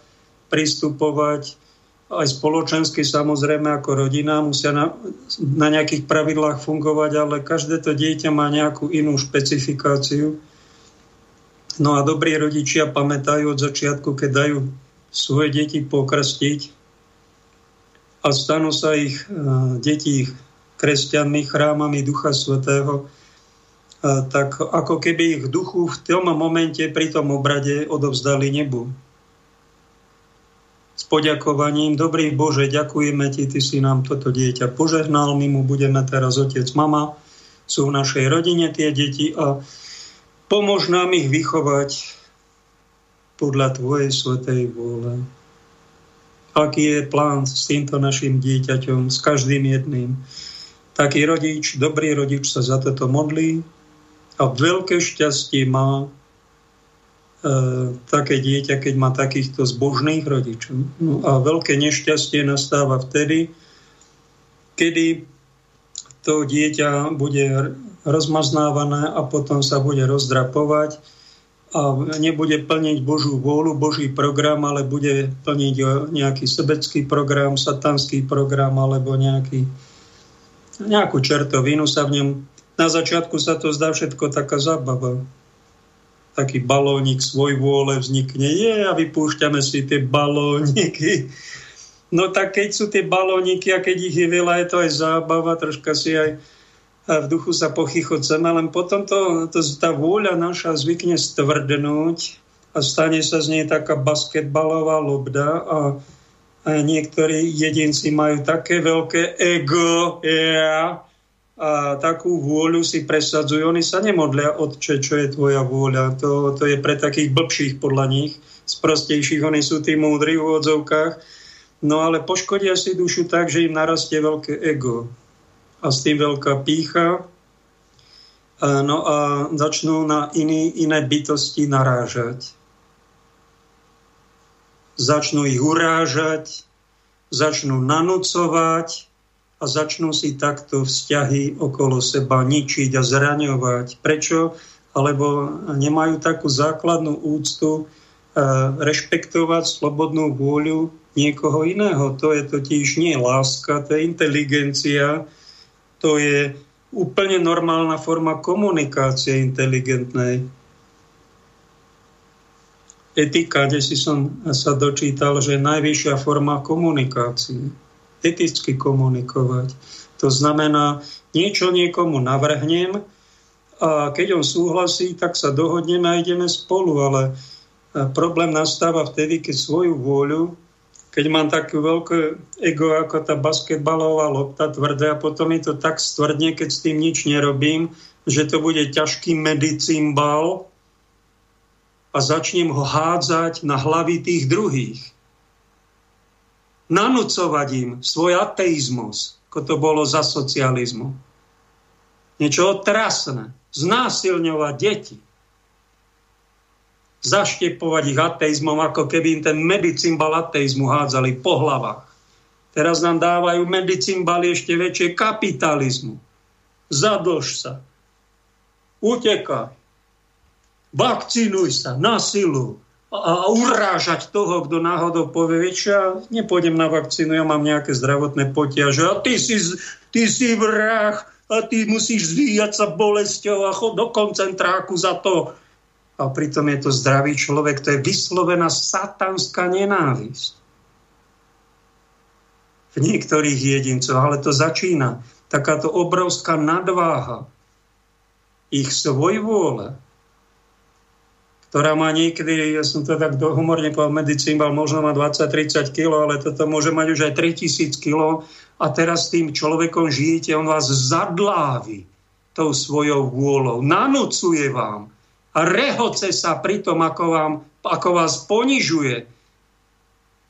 pristupovať aj spoločensky samozrejme ako rodina, musia na, na nejakých pravidlách fungovať, ale každé to dieťa má nejakú inú špecifikáciu. No a dobrí rodičia pamätajú od začiatku, keď dajú svoje deti pokrstiť a stanú sa ich uh, deti kresťanmi, chrámami Ducha Svetého, tak ako keby ich duchu v tom momente pri tom obrade odovzdali nebu. S poďakovaním, dobrý Bože, ďakujeme Ti, Ty si nám toto dieťa požehnal, my mu budeme teraz otec, mama, sú v našej rodine tie deti a pomôž nám ich vychovať podľa Tvojej svetej vôle. Aký je plán s týmto našim dieťaťom, s každým jedným. Taký rodič, dobrý rodič sa za toto modlí, a veľké šťastie má e, také dieťa, keď má takýchto zbožných rodičov. No a veľké nešťastie nastáva vtedy, kedy to dieťa bude rozmaznávané a potom sa bude rozdrapovať a nebude plniť Božú vôľu, Boží program, ale bude plniť nejaký sebecký program, satanský program alebo nejaký, nejakú čertovinu sa v ňom na začiatku sa to zdá všetko taká zábava. Taký balónik svoj vôle vznikne. Je a vypúšťame si tie balóniky. No tak keď sú tie balóniky a keď ich je veľa, je to aj zábava, troška si aj v duchu sa pochychoceme, len potom to, to, tá vôľa naša zvykne stvrdnúť a stane sa z nej taká basketbalová lobda a, a niektorí jedinci majú také veľké ego, yeah, a takú vôľu si presadzujú. Oni sa nemodlia, Otče, čo je tvoja vôľa. To, to je pre takých blbších podľa nich, sprostejších. Oni sú tí múdri v úvodzovkách. No ale poškodia si dušu tak, že im narastie veľké ego. A s tým veľká pícha. No a začnú na iný, iné bytosti narážať. Začnú ich urážať, začnú nanúcovať, a začnú si takto vzťahy okolo seba ničiť a zraňovať. Prečo? Alebo nemajú takú základnú úctu e, rešpektovať slobodnú vôľu niekoho iného. To je totiž nie láska, to je inteligencia, to je úplne normálna forma komunikácie inteligentnej. Etika, kde si som sa dočítal, že je najvyššia forma komunikácie eticky komunikovať. To znamená, niečo niekomu navrhnem a keď on súhlasí, tak sa dohodneme a ideme spolu, ale problém nastáva vtedy, keď svoju vôľu keď mám také veľké ego ako tá basketbalová lopta tvrdé a potom mi to tak stvrdne, keď s tým nič nerobím, že to bude ťažký medicímbal a začnem ho hádzať na hlavy tých druhých. Nanúcovať im svoj ateizmus, ako to bolo za socializmu. Niečo otrasné. Znásilňovať deti zaštepovať ich ateizmom, ako keby im ten medicimbal ateizmu hádzali po hlavách. Teraz nám dávajú medicimbaly ešte väčšie kapitalizmu. Zadlž sa. Utekaj. Vakcinuj sa na silu. A, urážať toho, kto náhodou povie, vieš, ja nepôjdem na vakcínu, ja mám nejaké zdravotné potiaže a ty si, ty si vrah a ty musíš zvíjať sa bolesťou a chod do koncentráku za to a pritom je to zdravý človek. To je vyslovená satanská nenávisť. V niektorých jedincoch, ale to začína. Takáto obrovská nadváha ich svojvôle, ktorá má niekedy, ja som to tak humorne povedal, medicín mal možno má 20-30 kg, ale toto môže mať už aj 3000 kg a teraz s tým človekom žijete, on vás zadlávi tou svojou vôľou, nanúcuje vám, a rehoce sa pri tom, ako, vám, ako vás ponižuje,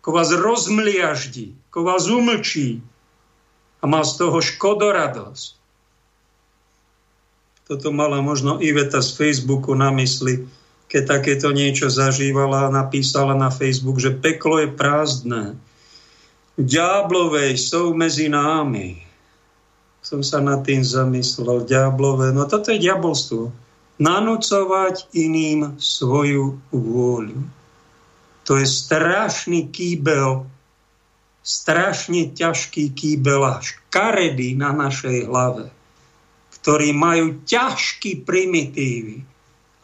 ako vás rozmliaždí, ako vás umlčí a má z toho škodoradosť. Toto mala možno Iveta z Facebooku na mysli, keď takéto niečo zažívala a napísala na Facebook, že peklo je prázdne. Ďáblovej sú medzi námi. Som sa nad tým zamyslel. Ďáblové, no toto je diabolstvo nanúcovať iným svoju vôľu. To je strašný kýbel, strašne ťažký kýbel a škaredy na našej hlave, ktorí majú ťažký primitívy.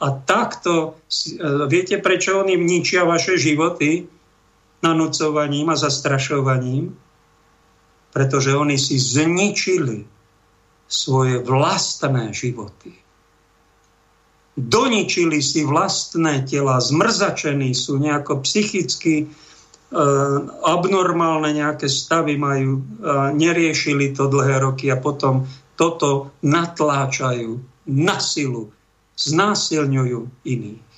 A takto, e, viete, prečo oni ničia vaše životy? Nanúcovaním a zastrašovaním? Pretože oni si zničili svoje vlastné životy doničili si vlastné tela, zmrzačení sú nejako psychicky e, abnormálne nejaké stavy majú, e, neriešili to dlhé roky a potom toto natláčajú na silu, znásilňujú iných.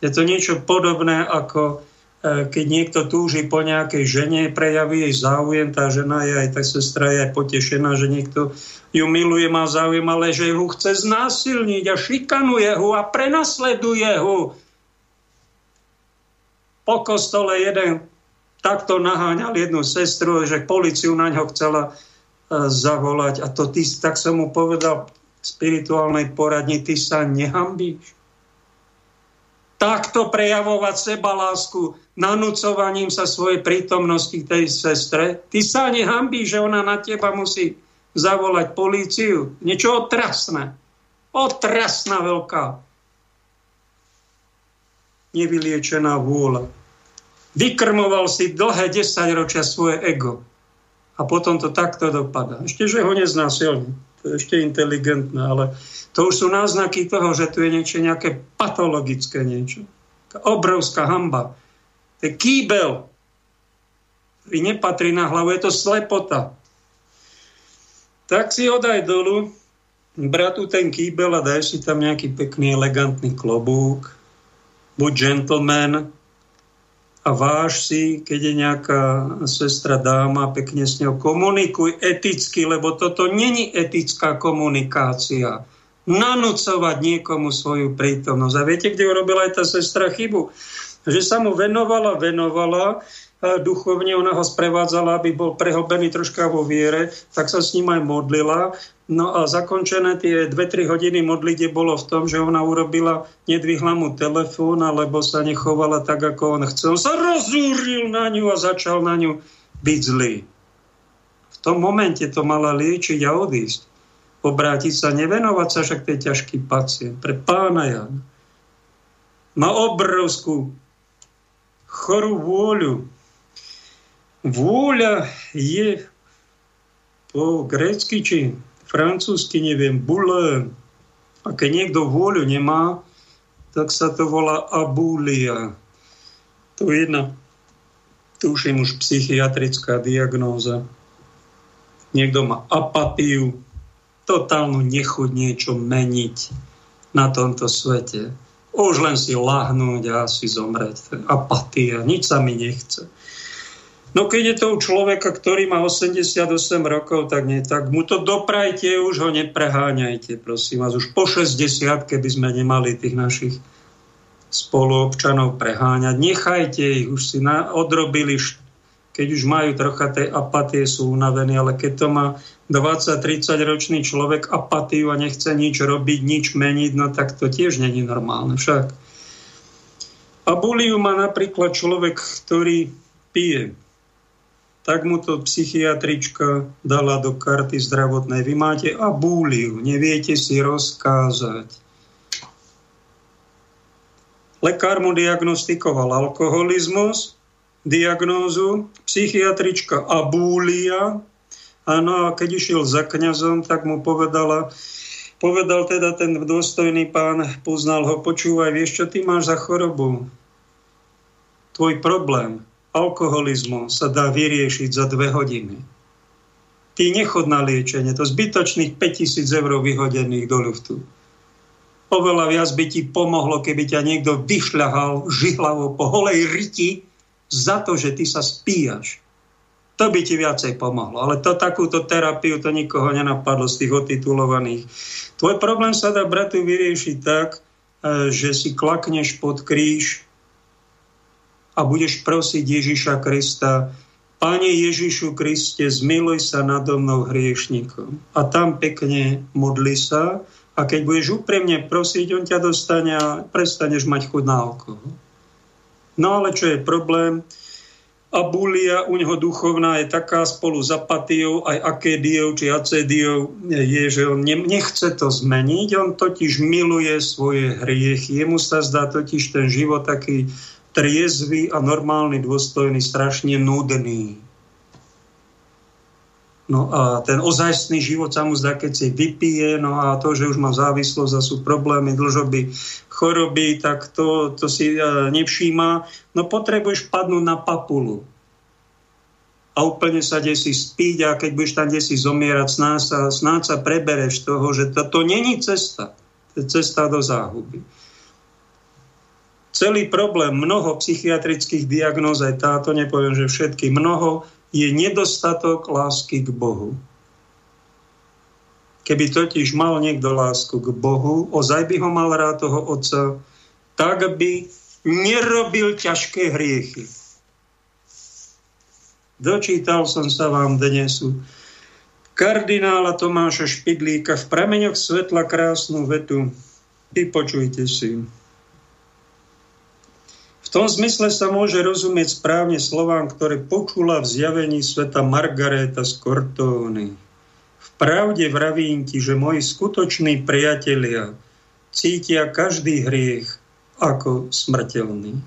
Je to niečo podobné ako E, keď niekto túži po nejakej žene, prejaví jej záujem, tá žena je aj tá sestra je aj potešená, že niekto ju miluje, má záujem, ale že ho chce znásilniť a šikanuje ho a prenasleduje ho. Po kostole jeden takto naháňal jednu sestru, že policiu na ňo chcela e, zavolať. A to ty, tak som mu povedal spirituálnej poradni, ty sa nehambíš takto prejavovať seba lásku nanúcovaním sa svojej prítomnosti tej sestre. Ty sa nehambí, že ona na teba musí zavolať políciu. Niečo otrasné. Otrasná veľká. Nevyliečená vôľa. Vykrmoval si dlhé 10 ročia svoje ego. A potom to takto dopadá. Ešte, že ho neznásilní. To je ešte inteligentné, ale to už sú náznaky toho, že tu je niečo nejaké patologické niečo. Obrovská hamba. To je kýbel, ktorý nepatrí na hlavu, je to slepota. Tak si ho daj dolu, bratu ten kýbel a daj si tam nejaký pekný, elegantný klobúk. Buď gentleman a váž si, keď je nejaká sestra dáma, pekne s ňou komunikuj eticky, lebo toto není etická komunikácia nanúcovať niekomu svoju prítomnosť. A viete, kde urobila aj tá sestra chybu? Že sa mu venovala, venovala, duchovne ona ho sprevádzala, aby bol prehobený troška vo viere, tak sa s ním aj modlila. No a zakončené tie 2-3 hodiny modlite bolo v tom, že ona urobila, nedvihla mu telefón, alebo sa nechovala tak, ako on chcel. Sa rozúril na ňu a začal na ňu byť zlý. V tom momente to mala liečiť a odísť obrátiť sa, nevenovať sa, však to je ťažký pacient. Pre pána Jana. Má obrovskú chorú vôľu. Vôľa je po grécky či francúzsky, neviem, bule. A keď niekto vôľu nemá, tak sa to volá abúlia. To je jedna tuším už psychiatrická diagnóza. Niekto má apatiu, totálnu nechuť niečo meniť na tomto svete. Už len si lahnúť a si zomrieť. Apatia, nič sa mi nechce. No keď je to u človeka, ktorý má 88 rokov, tak, nie, tak mu to doprajte, už ho nepreháňajte, prosím vás. Už po 60 keby sme nemali tých našich spoluobčanov preháňať. Nechajte ich, už si na, odrobili, keď už majú trocha tej apatie, sú unavení, ale keď to má 20-30 ročný človek apatiu a nechce nič robiť, nič meniť, no tak to tiež není normálne však. A buliu má napríklad človek, ktorý pije tak mu to psychiatrička dala do karty zdravotnej. Vy máte abúliu, neviete si rozkázať. Lekár mu diagnostikoval alkoholizmus, diagnózu, psychiatrička abúlia, Áno, a keď išiel za kňazom, tak mu povedala, povedal teda ten dôstojný pán, poznal ho, počúvaj, vieš, čo ty máš za chorobu? Tvoj problém alkoholizmu sa dá vyriešiť za dve hodiny. Ty nechod na liečenie, to zbytočných 5000 eur vyhodených do ľuftu. Oveľa viac by ti pomohlo, keby ťa niekto vyšľahal žihlavo po holej riti za to, že ty sa spíjaš. To by ti viacej pomohlo. Ale to takúto terapiu to nikoho nenapadlo z tých otitulovaných. Tvoj problém sa dá, bratu, vyriešiť tak, e, že si klakneš pod kríž a budeš prosiť Ježiša Krista, Pane Ježišu Kriste, zmiluj sa nado mnou hriešnikom. A tam pekne modli sa a keď budeš úprimne prosiť, on ťa dostane a prestaneš mať chud na alkohol. No ale čo je problém? Abulia u neho duchovná je taká spolu s apatiou, aj akédiou či acédiou je, že on nechce to zmeniť, on totiž miluje svoje hriechy. Jemu sa zdá totiž ten život taký triezvy a normálny, dôstojný, strašne nudný. No a ten ozajstný život sa mu zdá, keď si vypije, no a to, že už má závislosť a sú problémy, dlžoby, choroby, tak to, to si e, nevšíma. No potrebuješ padnúť na papulu a úplne sa desi spíť a keď budeš tam desi zomierať, snáď sa, snáď sa prebereš toho, že to, to není cesta. To je cesta do záhuby celý problém mnoho psychiatrických diagnóz, aj táto, nepoviem, že všetky, mnoho, je nedostatok lásky k Bohu. Keby totiž mal niekto lásku k Bohu, ozaj by ho mal rád toho otca, tak by nerobil ťažké hriechy. Dočítal som sa vám dnes kardinála Tomáša Špidlíka v prameňoch svetla krásnu vetu. Vypočujte si. Tom zmysle sa môže rozumieť správne slovám, ktoré počula v zjavení sveta Margareta z Cortóny. V pravde vravím ti, že moji skutoční priatelia cítia každý hriech ako smrteľný.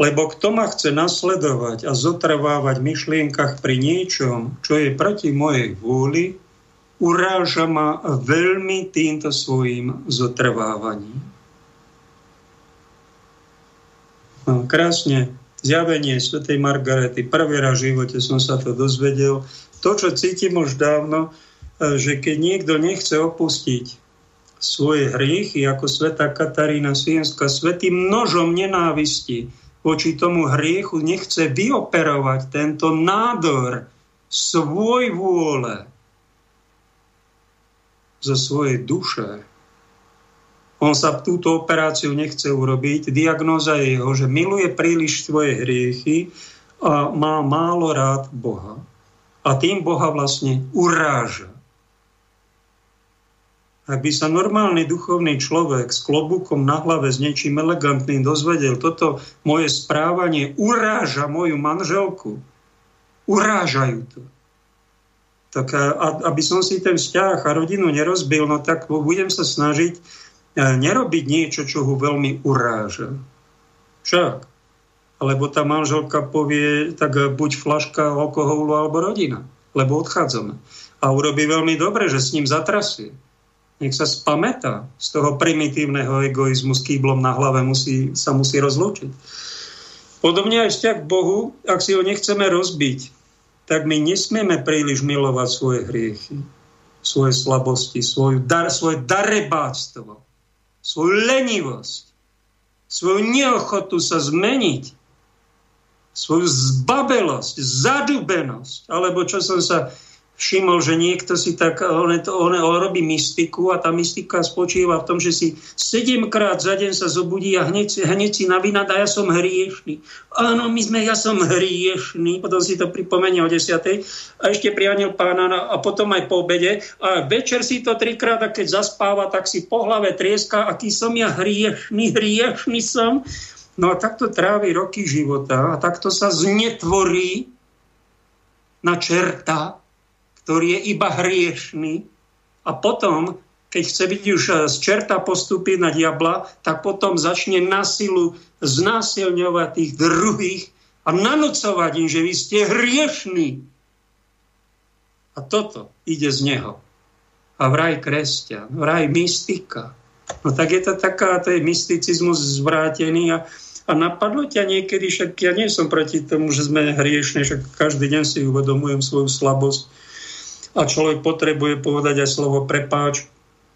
Lebo kto ma chce nasledovať a zotrvávať v myšlienkach pri niečom, čo je proti mojej vôli, uráža ma veľmi týmto svojim zotrvávaním. No, krásne zjavenie svätej Margarety. Prvý raz v živote som sa to dozvedel. To, čo cítim už dávno, e, že keď niekto nechce opustiť svoje hriechy, ako sveta Katarína Sienska, svetým nožom nenávisti voči tomu hriechu nechce vyoperovať tento nádor svoj vôle zo svojej duše, on sa túto operáciu nechce urobiť. Diagnóza je jeho, že miluje príliš svoje hriechy a má málo rád Boha. A tým Boha vlastne uráža. Ak by sa normálny duchovný človek s klobúkom na hlave s niečím elegantným dozvedel, toto moje správanie uráža moju manželku, urážajú to. Tak a, aby som si ten vzťah a rodinu nerozbil, no tak budem sa snažiť nerobiť niečo, čo ho veľmi uráža. Však. Alebo tá manželka povie, tak buď flaška alkoholu alebo rodina, lebo odchádzame. A urobí veľmi dobre, že s ním zatrasie. Nech sa spamätá z toho primitívneho egoizmu s kýblom na hlave, musí, sa musí rozlúčiť. Podobne aj vzťah k Bohu, ak si ho nechceme rozbiť, tak my nesmieme príliš milovať svoje hriechy, svoje slabosti, svoju dar, svoje darebáctvo, svoju lenivosť, svoju neochotu sa zmeniť, svoju zbabelosť, zadubenosť, alebo čo som sa všimol, že niekto si tak, on, to, on, on robí mystiku a tá mystika spočíva v tom, že si sedemkrát za deň sa zobudí a hneď, hneď si navinada, ja som hriešný. Áno, my sme, ja som hriešný, potom si to pripomenie o desiatej a ešte prianil pána a potom aj po obede a večer si to trikrát a keď zaspáva, tak si po hlave trieska, aký som ja hriešný, hriešný som. No a takto trávi roky života a takto sa znetvorí na čerta, ktorý je iba hriešný a potom, keď chce byť už eh, z čerta postúpiť na diabla, tak potom začne na silu znásilňovať tých druhých a nanocovať im, že vy ste hriešní. A toto ide z neho. A vraj kresťan, vraj mystika. No tak je to taká, to je mysticizmus zvrátený a, a napadlo ťa niekedy, však ja nie som proti tomu, že sme hriešni, však každý deň si uvedomujem svoju slabosť a človek potrebuje povedať aj slovo prepáč,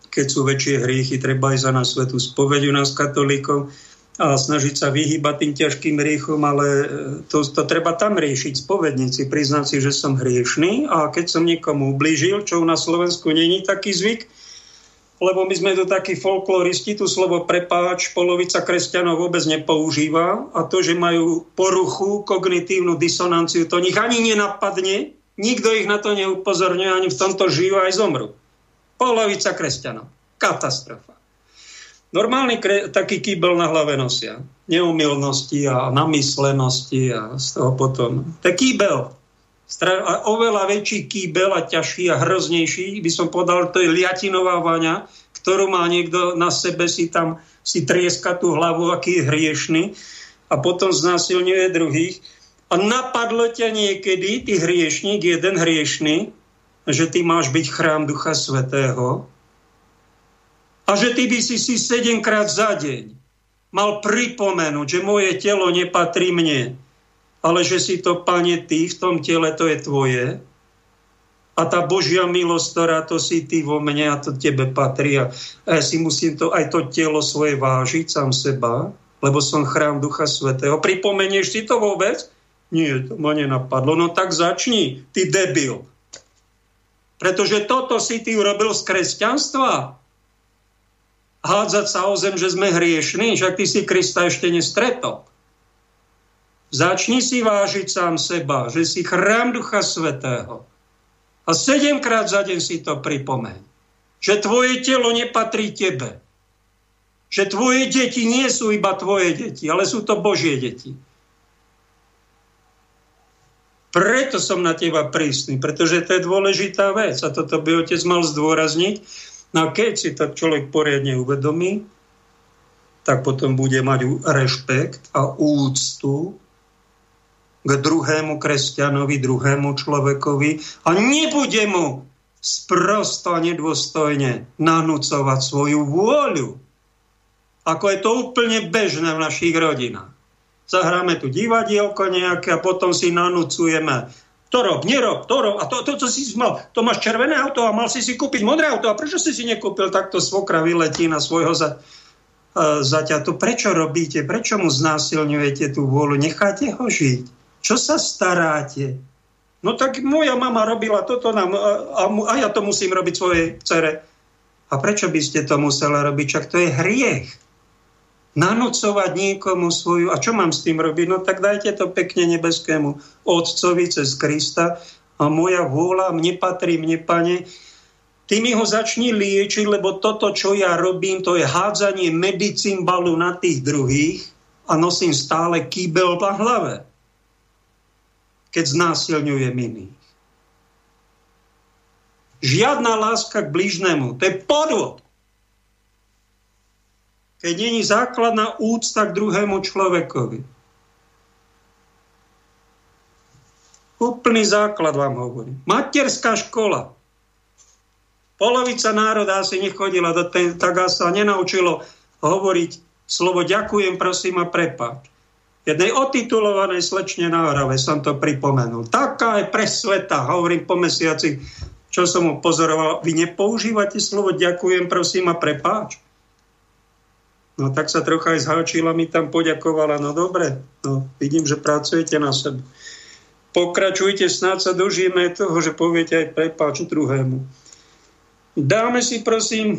keď sú väčšie hriechy, treba aj za nás svetú spoveď u nás katolíkov a snažiť sa vyhýbať tým ťažkým hriechom, ale e, to, to treba tam riešiť, spovedníci, priznať si, že som hriešný a keď som niekomu ublížil, čo v Slovensku není taký zvyk, lebo my sme tu takí folkloristi, tu slovo prepáč polovica kresťanov vôbec nepoužíva a to, že majú poruchu, kognitívnu disonanciu, to nich ani nenapadne, Nikto ich na to neupozorňuje, ani v tomto žijú aj zomru. Polovica kresťanov. Katastrofa. Normálny kre, taký kýbel na hlave nosia. Neumilnosti a namyslenosti a z toho potom. To je kýbel. A oveľa väčší kýbel a ťažší a hroznejší, by som povedal, to je liatinová vaňa, ktorú má niekto na sebe, si tam si trieska tú hlavu, aký je hriešný a potom znásilňuje druhých. A napadlo ťa niekedy, ty hriešník, jeden hriešný, že ty máš byť chrám Ducha Svetého a že ty by si si sedemkrát za deň mal pripomenúť, že moje telo nepatrí mne, ale že si to, pane, ty v tom tele, to je tvoje. A tá Božia milosť, ktorá to si ty vo mne a to tebe patrí. A ja si musím to, aj to telo svoje vážiť, sám seba, lebo som chrám Ducha Svetého. Pripomenieš si to vôbec? Nie, to ma nenapadlo. No tak začni, ty debil. Pretože toto si ty urobil z kresťanstva. Hádzať sa o zem, že sme hriešní, však ty si Krista ešte nestretol. Začni si vážiť sám seba, že si chrám Ducha Svetého. A sedemkrát za deň si to pripomeň. Že tvoje telo nepatrí tebe. Že tvoje deti nie sú iba tvoje deti, ale sú to Božie deti. Preto som na teba prísny, pretože to je dôležitá vec a toto by otec mal zdôrazniť. No a keď si to človek poriadne uvedomí, tak potom bude mať rešpekt a úctu k druhému kresťanovi, druhému človekovi a nebude mu sprosto a nedôstojne nanúcovať svoju vôľu. Ako je to úplne bežné v našich rodinách zahráme tu divadielko nejaké a potom si nanúcujeme to rob, nerob, to rob. A to, to, to si mal, to máš červené auto a mal si si kúpiť modré auto. A prečo si si nekúpil takto svokra vyletí na svojho za, uh, zaťatu? Prečo robíte? Prečo mu znásilňujete tú vôľu? Necháte ho žiť. Čo sa staráte? No tak moja mama robila toto nám, a, a, a ja to musím robiť svojej cere. A prečo by ste to musela robiť? Čak to je hriech nanocovať niekomu svoju... A čo mám s tým robiť? No tak dajte to pekne nebeskému Otcovi cez Krista a moja vôľa mne patrí, mne, pane. Ty mi ho začni liečiť, lebo toto, čo ja robím, to je hádzanie medicimbalu na tých druhých a nosím stále kýbel na hlave, keď znásilňujem iných. Žiadna láska k blížnemu. To je podvod keď není základná úcta k druhému človekovi. Úplný základ vám hovorím. Materská škola. Polovica národa asi nechodila do ten, tak sa nenaučilo hovoriť slovo ďakujem, prosím a prepáč. jednej otitulovanej slečne na Hrave som to pripomenul. Taká je pre sveta, hovorím po mesiaci, čo som mu pozoroval. Vy nepoužívate slovo ďakujem, prosím a prepáč. No tak sa trocha aj zháčila, mi tam poďakovala. No dobre, no vidím, že pracujete na sebe. Pokračujte, snáď sa dožijeme toho, že poviete aj prepáč druhému. Dáme si prosím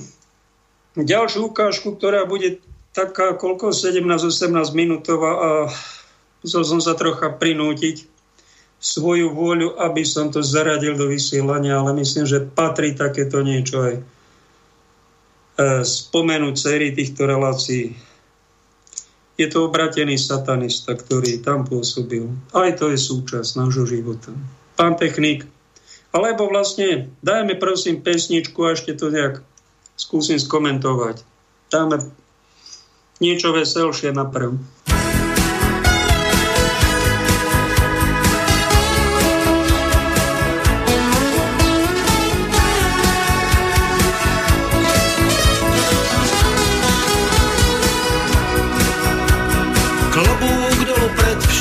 ďalšiu ukážku, ktorá bude taká koľko, 17-18 minútová a musel som sa trocha prinútiť svoju vôľu, aby som to zaradil do vysielania, ale myslím, že patrí takéto niečo aj spomenúť sérii týchto relácií. Je to obratený satanista, ktorý tam pôsobil. Aj to je súčasť nášho života. Pán technik, alebo vlastne dajme prosím pesničku a ešte to nejak skúsim skomentovať. Dáme niečo veselšie na prv.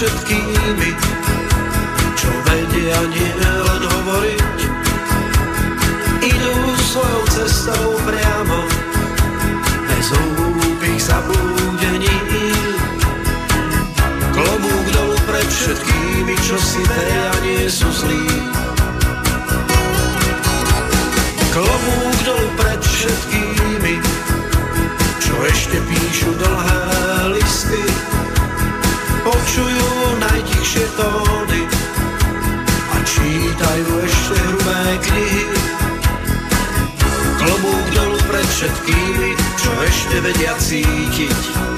Všetkými, čo vedia nie len hovoriť. Idú svojou cestou priamo, bez hlúpých zabúdení. Klobúk dolu pred všetkými, čo si veria nie sú zlí. Klobúk dolu pred všetkými, čo ešte píšu dlhé listy počujú najtichšie tóny a čítajú ešte hrubé knihy. Klobúk dolu pred všetkými, čo ešte vedia cítiť.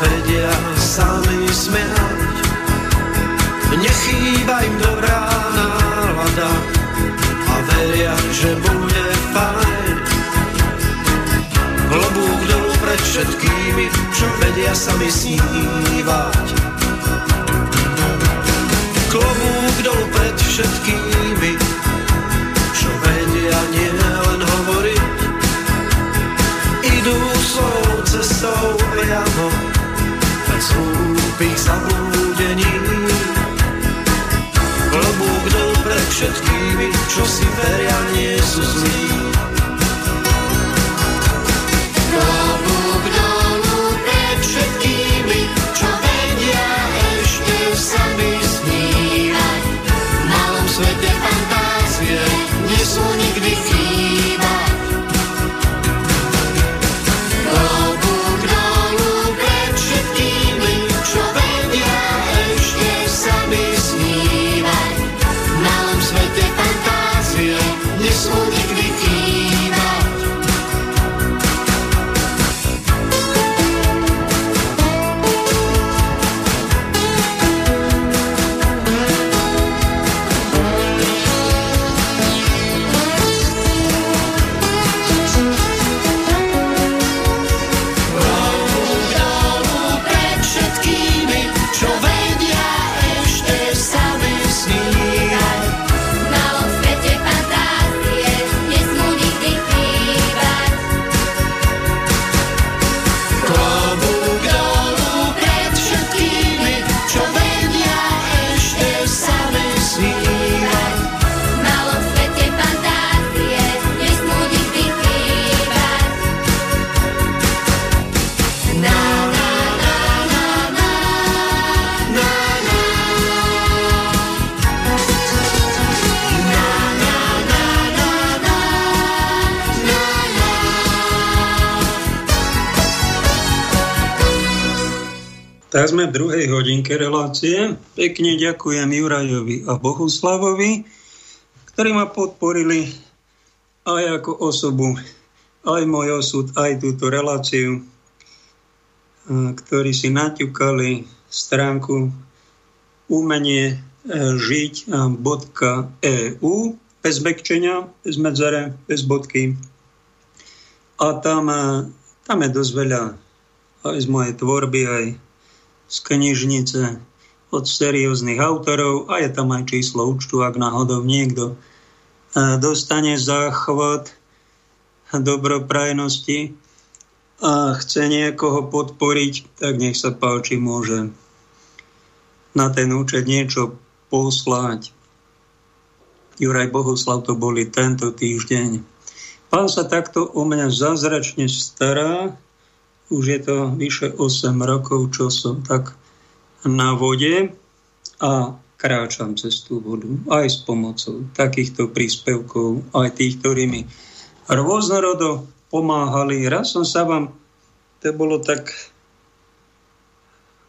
Vedia sami smiať. Nechýba im dobrá nálada a veria, že bude fajn. Klobúk dolu pred všetkými, čo vedia sami snívať klobúk dolu pred všetkými, zablúdení. Klobúk dolu pred všetkými, čo si veria nie sú zlí. Druhej hodinke relácie. Pekne ďakujem Jurajovi a Bohuslavovi, ktorí ma podporili aj ako osobu, aj môj osud, aj túto reláciu, ktorí si naťukali stránku umenie žiť.eu bez bekčenia, bez medzere, bez bodky. A tam, tam je dosť veľa aj z mojej tvorby, aj z knižnice od serióznych autorov a je tam aj číslo účtu, ak náhodou niekto dostane záchvat dobroprajnosti a chce niekoho podporiť, tak nech sa páči, môže na ten účet niečo poslať. Juraj Bohuslav to boli tento týždeň. Pán sa takto o mňa zázračne stará. Už je to vyše 8 rokov, čo som tak na vode a kráčam cez tú vodu aj s pomocou takýchto príspevkov, aj tých, ktorí mi rôznorodo pomáhali. Raz som sa vám, to bolo tak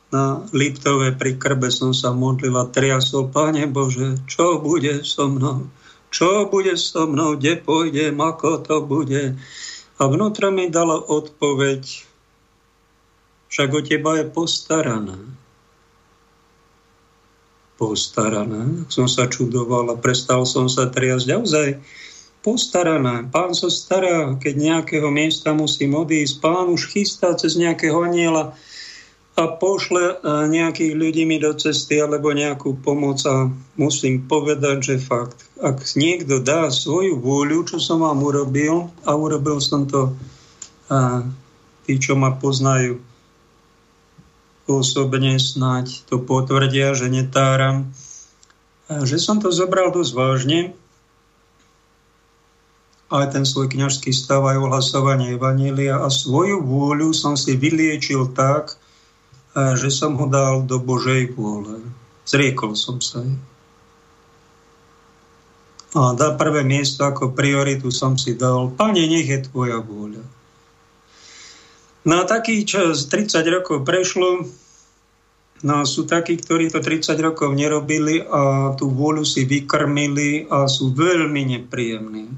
na Liptove pri krbe som sa modlil a triasol, Pane Bože, čo bude so mnou? Čo bude so mnou? Kde pôjdem? Ako to bude? A vnútra mi dala odpoveď, však o teba je postaraná. Postaraná. Som sa čudoval a prestal som sa triasť. Naozaj postaraná. Pán sa stará, keď nejakého miesta musím odísť. Pán už chystá cez nejakého aniela a pošle e, nejakých ľudí mi do cesty alebo nejakú pomoc a musím povedať, že fakt, ak niekto dá svoju vôľu, čo som vám urobil a urobil som to a tí, čo ma poznajú osobne snáď to potvrdia, že netáram, že som to zobral dosť vážne aj ten svoj kňažský stav, aj ohlasovanie Evanília a svoju vôľu som si vyliečil tak, že som ho dal do Božej vôle. Zriekol som sa. A na prvé miesto ako prioritu som si dal, Pane, nech je Tvoja vôľa. Na taký čas, 30 rokov prešlo, no sú takí, ktorí to 30 rokov nerobili a tú vôľu si vykrmili a sú veľmi nepríjemní.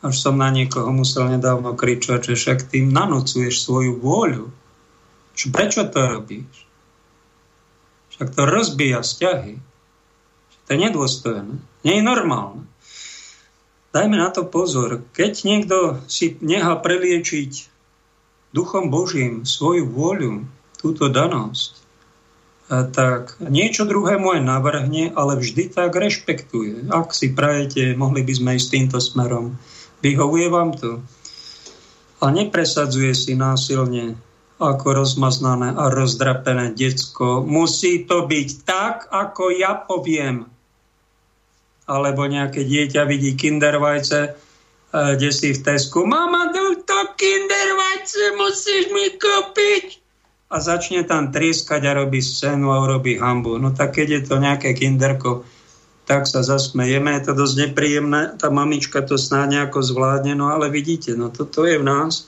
Až som na niekoho musel nedávno kričať, že však tým nanocuješ svoju vôľu. Čo, prečo to robíš? Však to rozbíja vzťahy. To je nedôstojné. Nie je normálne. Dajme na to pozor. Keď niekto si nechá preliečiť Duchom Božím svoju vôľu, túto danosť, tak niečo druhé aj navrhne, ale vždy tak rešpektuje. Ak si prajete, mohli by sme ísť týmto smerom. Vyhovuje vám to. A nepresadzuje si násilne ako rozmaznané a rozdrapené decko. Musí to byť tak, ako ja poviem. Alebo nejaké dieťa vidí kindervajce, e, kde si v Tesku. Mama, to kindervajce musíš mi kúpiť. A začne tam trieskať a robí scénu a urobí hambu. No tak keď je to nejaké kinderko, tak sa zasmejeme, je to dosť nepríjemné, tá mamička to snáď nejako zvládne, no ale vidíte, no toto je v nás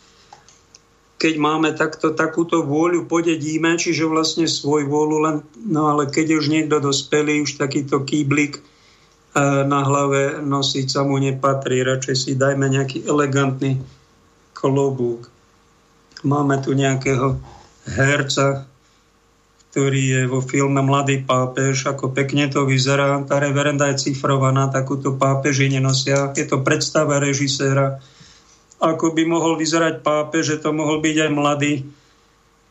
keď máme takto, takúto vôľu, podedíme, čiže vlastne svoj vôľu len, no ale keď už niekto dospelý, už takýto kýblik e, na hlave nosiť sa mu nepatrí, radšej si dajme nejaký elegantný klobúk. Máme tu nejakého herca, ktorý je vo filme Mladý pápež, ako pekne to vyzerá. Tá reverenda je cifrovaná, takúto pápeži nenosia. Je to predstava režiséra, ako by mohol vyzerať pápe, že to mohol byť aj mladý,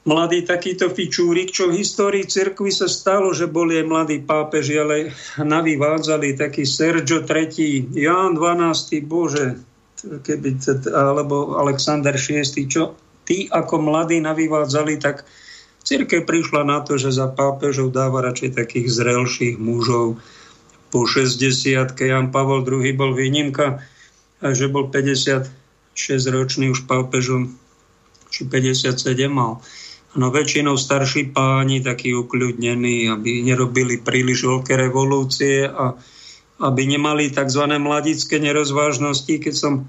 mladý takýto fičúrik, čo v histórii cirkvi sa stalo, že boli aj mladí pápeži, ale navyvádzali taký Sergio III, Ján 12, Bože, keby, alebo Alexander VI, čo tí ako mladí navyvádzali, tak církev prišla na to, že za pápežov dáva radšej takých zrelších mužov. Po 60 Jan Pavol II bol výnimka, že bol 50 6-ročný už pápežom, či 57 mal. No väčšinou starší páni, takí ukľudnení, aby nerobili príliš veľké revolúcie a aby nemali tzv. mladické nerozvážnosti. Keď som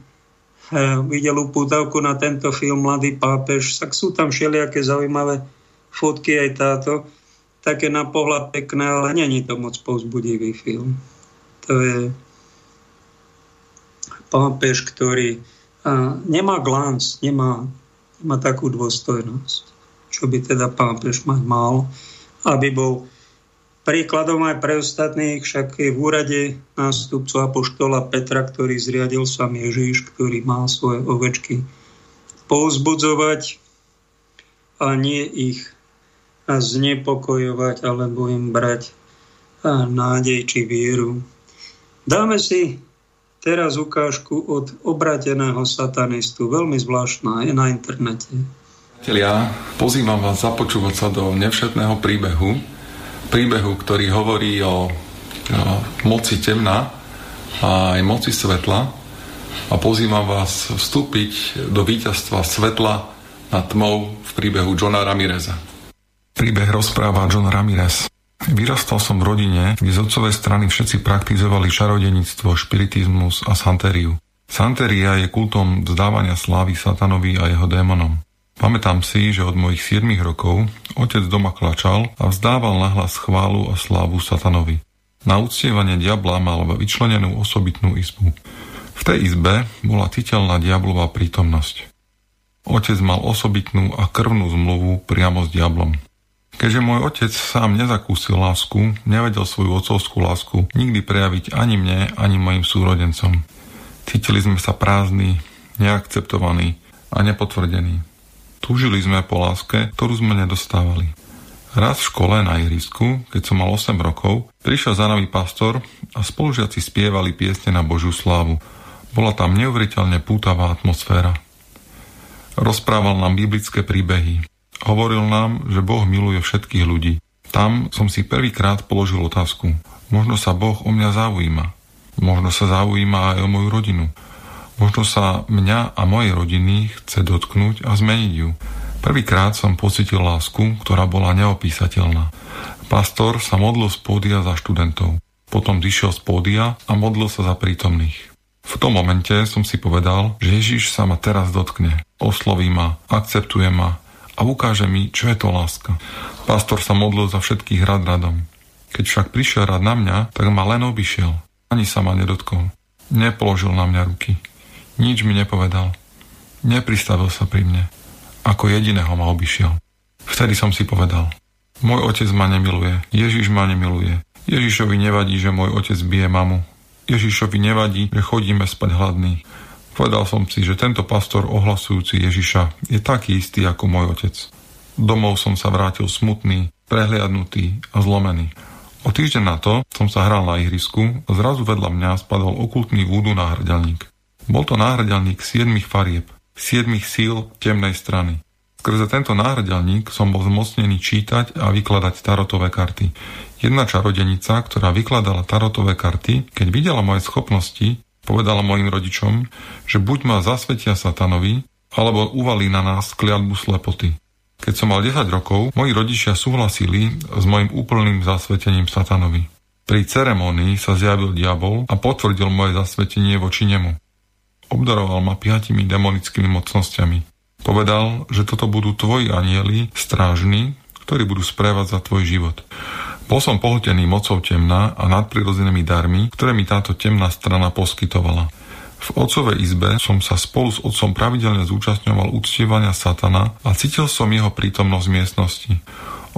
videl upútavku na tento film Mladý pápež, tak sú tam všelijaké zaujímavé fotky aj táto. Také na pohľad pekné, ale není to moc povzbudivý film. To je pápež, ktorý nemá glánc, nemá, nemá takú dôstojnosť, čo by teda pápež mať mal, aby bol príkladom aj pre ostatných, však je v úrade nástupcu apoštola Petra, ktorý zriadil sám Ježíš, ktorý má svoje ovečky pouzbudzovať a nie ich znepokojovať alebo im brať nádej či vieru. Dáme si teraz ukážku od obrateného satanistu, veľmi zvláštna, je na internete. Ja pozývam vás započúvať sa do nevšetného príbehu, príbehu, ktorý hovorí o, o moci temna a aj moci svetla a pozývam vás vstúpiť do víťazstva svetla nad tmou v príbehu Johna Ramireza. Príbeh rozpráva John Ramirez. Vyrastal som v rodine, kde z otcovej strany všetci praktizovali čarodenictvo, špiritizmus a santériu. Santeria je kultom vzdávania slávy satanovi a jeho démonom. Pamätám si, že od mojich 7 rokov otec doma klačal a vzdával nahlas chválu a slávu satanovi. Na uctievanie diabla mal vyčlenenú osobitnú izbu. V tej izbe bola citeľná diablová prítomnosť. Otec mal osobitnú a krvnú zmluvu priamo s diablom. Keďže môj otec sám nezakúsil lásku, nevedel svoju otcovskú lásku nikdy prejaviť ani mne, ani mojim súrodencom. Cítili sme sa prázdni, neakceptovaní a nepotvrdení. Túžili sme po láske, ktorú sme nedostávali. Raz v škole na ihrisku, keď som mal 8 rokov, prišiel za nami pastor a spolužiaci spievali piesne na Božiu slávu. Bola tam neuveriteľne pútavá atmosféra. Rozprával nám biblické príbehy, Hovoril nám, že Boh miluje všetkých ľudí. Tam som si prvýkrát položil otázku. Možno sa Boh o mňa zaujíma. Možno sa zaujíma aj o moju rodinu. Možno sa mňa a mojej rodiny chce dotknúť a zmeniť ju. Prvýkrát som pocitil lásku, ktorá bola neopísateľná. Pastor sa modlil z pódia za študentov. Potom zišiel z pódia a modlil sa za prítomných. V tom momente som si povedal, že Ježiš sa ma teraz dotkne. Osloví ma, akceptuje ma a ukáže mi, čo je to láska. Pastor sa modlil za všetkých rad radom. Keď však prišiel rad na mňa, tak ma len obišiel. Ani sa ma nedotkol. Nepoložil na mňa ruky. Nič mi nepovedal. Nepristavil sa pri mne. Ako jediného ma obišiel. Vtedy som si povedal. Môj otec ma nemiluje. Ježiš ma nemiluje. Ježišovi nevadí, že môj otec bije mamu. Ježišovi nevadí, že chodíme spať hladný. Povedal som si, že tento pastor ohlasujúci Ježiša je taký istý ako môj otec. Domov som sa vrátil smutný, prehliadnutý a zlomený. O týždeň na to som sa hral na ihrisku a zrazu vedľa mňa spadol okultný vúdu náhrdelník. Bol to náhrdelník siedmých farieb, siedmých síl temnej strany. Skrze tento náhrdelník som bol zmocnený čítať a vykladať tarotové karty. Jedna čarodenica, ktorá vykladala tarotové karty, keď videla moje schopnosti, Povedala mojim rodičom, že buď ma zasvetia satanovi, alebo uvalí na nás kliatbu slepoty. Keď som mal 10 rokov, moji rodičia súhlasili s mojim úplným zasvetením satanovi. Pri ceremonii sa zjavil diabol a potvrdil moje zasvetenie voči nemu. Obdaroval ma piatimi demonickými mocnosťami. Povedal, že toto budú tvoji anieli, strážni, ktorí budú sprevádzať tvoj život. Bol som pohltený mocou temna a nadprirodzenými darmi, ktoré mi táto temná strana poskytovala. V otcovej izbe som sa spolu s otcom pravidelne zúčastňoval uctievania satana a cítil som jeho prítomnosť v miestnosti.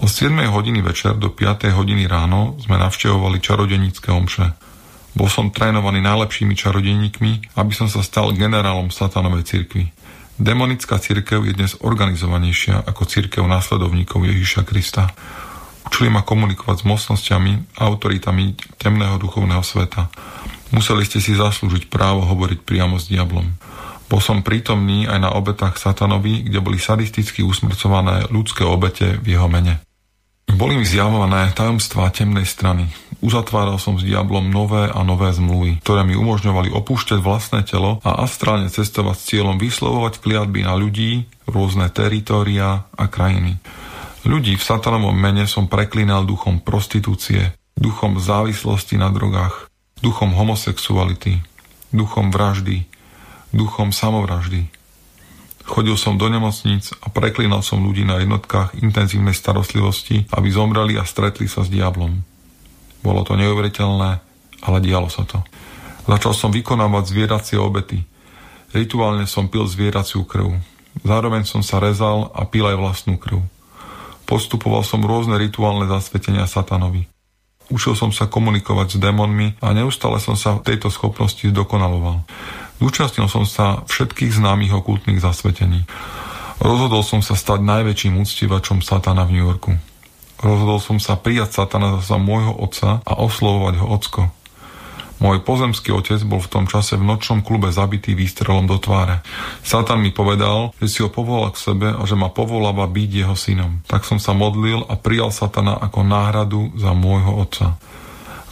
Od 7 hodiny večer do 5 hodiny ráno sme navštevovali čarodenické omše. Bol som trénovaný najlepšími čarodeníkmi, aby som sa stal generálom satanovej cirkvi. Demonická cirkev je dnes organizovanejšia ako cirkev následovníkov Ježiša Krista. Učili ma komunikovať s mocnosťami a autoritami temného duchovného sveta. Museli ste si zaslúžiť právo hovoriť priamo s diablom. Bol som prítomný aj na obetách satanovi, kde boli sadisticky usmrcované ľudské obete v jeho mene. Boli mi zjavované tajomstvá temnej strany. Uzatváral som s diablom nové a nové zmluvy, ktoré mi umožňovali opúšťať vlastné telo a astrálne cestovať s cieľom vyslovovať kliatby na ľudí, rôzne teritória a krajiny. Ľudí v satanovom mene som preklínal duchom prostitúcie, duchom závislosti na drogách, duchom homosexuality, duchom vraždy, duchom samovraždy. Chodil som do nemocníc a preklínal som ľudí na jednotkách intenzívnej starostlivosti, aby zomreli a stretli sa s diablom. Bolo to neuveriteľné, ale dialo sa to. Začal som vykonávať zvieracie obety. Rituálne som pil zvieraciu krv. Zároveň som sa rezal a pil aj vlastnú krv. Postupoval som rôzne rituálne zasvetenia satanovi. Učil som sa komunikovať s démonmi a neustále som sa v tejto schopnosti zdokonaloval. Zúčastnil som sa všetkých známych okultných zasvetení. Rozhodol som sa stať najväčším úctivačom satana v New Yorku. Rozhodol som sa prijať satana za môjho otca a oslovovať ho ocko. Môj pozemský otec bol v tom čase v nočnom klube zabitý výstrelom do tváre. Satan mi povedal, že si ho povolal k sebe a že ma povoláva byť jeho synom. Tak som sa modlil a prijal satana ako náhradu za môjho otca.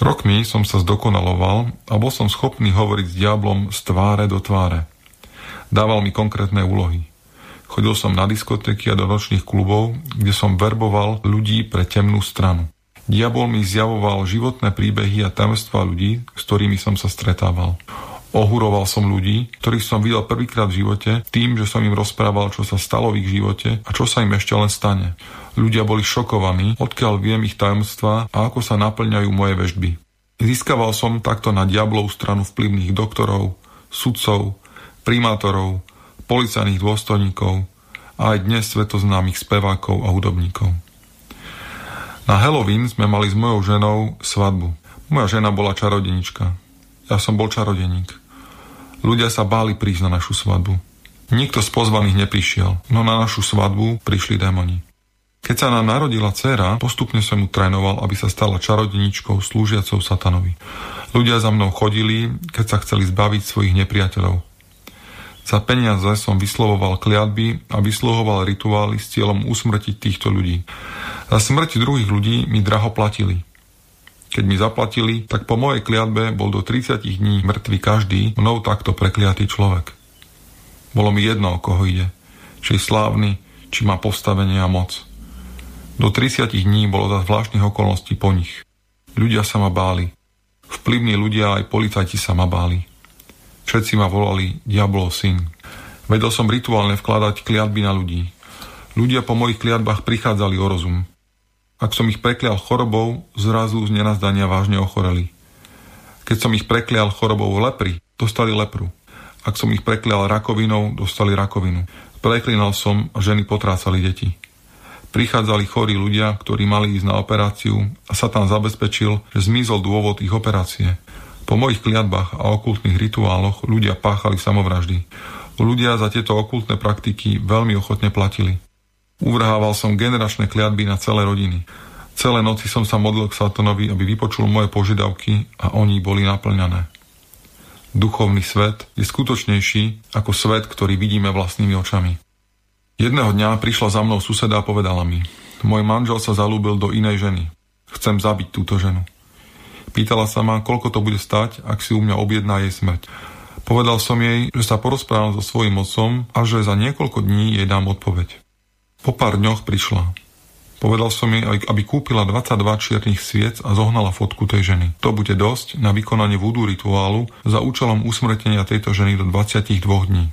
Rokmi som sa zdokonaloval a bol som schopný hovoriť s diablom z tváre do tváre. Dával mi konkrétne úlohy. Chodil som na diskotéky a do nočných klubov, kde som verboval ľudí pre temnú stranu. Diabol mi zjavoval životné príbehy a tajomstvá ľudí, s ktorými som sa stretával. Ohuroval som ľudí, ktorých som videl prvýkrát v živote, tým, že som im rozprával, čo sa stalo v ich živote a čo sa im ešte len stane. Ľudia boli šokovaní, odkiaľ viem ich tajomstvá a ako sa naplňajú moje vežby. Získaval som takto na diablov stranu vplyvných doktorov, sudcov, primátorov, policajných dôstojníkov a aj dnes svetoznámych spevákov a hudobníkov. Na Halloween sme mali s mojou ženou svadbu. Moja žena bola čarodenička. Ja som bol čarodeník. Ľudia sa báli prísť na našu svadbu. Nikto z pozvaných neprišiel, no na našu svadbu prišli démoni. Keď sa nám narodila dcéra, postupne som mu trénoval, aby sa stala čarodeničkou slúžiacou satanovi. Ľudia za mnou chodili, keď sa chceli zbaviť svojich nepriateľov. Za peniaze som vyslovoval kliatby a vyslovoval rituály s cieľom usmrtiť týchto ľudí. Za smrť druhých ľudí mi draho platili. Keď mi zaplatili, tak po mojej kliatbe bol do 30 dní mŕtvy každý mnou takto prekliatý človek. Bolo mi jedno, o koho ide. Či je slávny, či má postavenie a moc. Do 30 dní bolo za zvláštnych okolností po nich. Ľudia sa ma báli. Vplyvní ľudia aj policajti sa ma báli. Všetci ma volali Diabolov syn. Vedel som rituálne vkladať kliatby na ľudí. Ľudia po mojich kliatbách prichádzali o rozum. Ak som ich preklial chorobou, zrazu z nenazdania vážne ochoreli. Keď som ich preklial chorobou lepry, dostali lepru. Ak som ich preklial rakovinou, dostali rakovinu. Preklinal som ženy potrácali deti. Prichádzali chorí ľudia, ktorí mali ísť na operáciu a sa tam zabezpečil, že zmizol dôvod ich operácie. Po mojich kliatbách a okultných rituáloch ľudia páchali samovraždy. Ľudia za tieto okultné praktiky veľmi ochotne platili. Uvrhával som generačné kliatby na celé rodiny. Celé noci som sa modlil k Satonovi, aby vypočul moje požiadavky a oni boli naplňané. Duchovný svet je skutočnejší ako svet, ktorý vidíme vlastnými očami. Jedného dňa prišla za mnou suseda a povedala mi, môj manžel sa zalúbil do inej ženy. Chcem zabiť túto ženu. Pýtala sa ma, koľko to bude stať, ak si u mňa objedná jej smrť. Povedal som jej, že sa porozprávam so svojím otcom a že za niekoľko dní jej dám odpoveď. Po pár dňoch prišla. Povedal som jej, aby kúpila 22 čiernych sviec a zohnala fotku tej ženy. To bude dosť na vykonanie vúdu rituálu za účelom usmrtenia tejto ženy do 22 dní.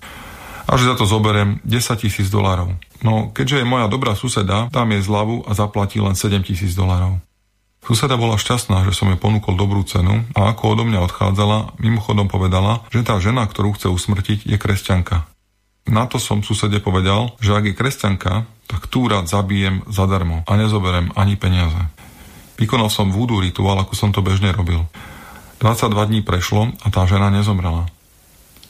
A že za to zoberiem 10 tisíc dolárov. No, keďže je moja dobrá suseda, dám jej zľavu a zaplatí len 7 tisíc dolárov. Suseda bola šťastná, že som jej ponúkol dobrú cenu a ako odo mňa odchádzala, mimochodom povedala, že tá žena, ktorú chce usmrtiť, je kresťanka. Na to som susede povedal, že ak je kresťanka, tak tú rád zabijem zadarmo a nezoberem ani peniaze. Vykonal som vúdu rituál, ako som to bežne robil. 22 dní prešlo a tá žena nezomrela.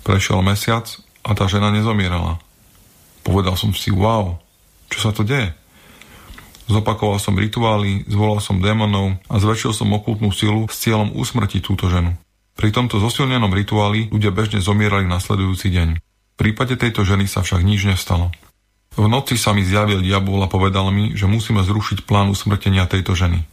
Prešiel mesiac a tá žena nezomierala. Povedal som si, wow, čo sa to deje? Zopakoval som rituály, zvolal som démonov a zväčšil som okultnú silu s cieľom usmrtiť túto ženu. Pri tomto zosilnenom rituáli ľudia bežne zomierali nasledujúci deň. V prípade tejto ženy sa však nič nestalo. V noci sa mi zjavil diabol a povedal mi, že musíme zrušiť plán usmrtenia tejto ženy.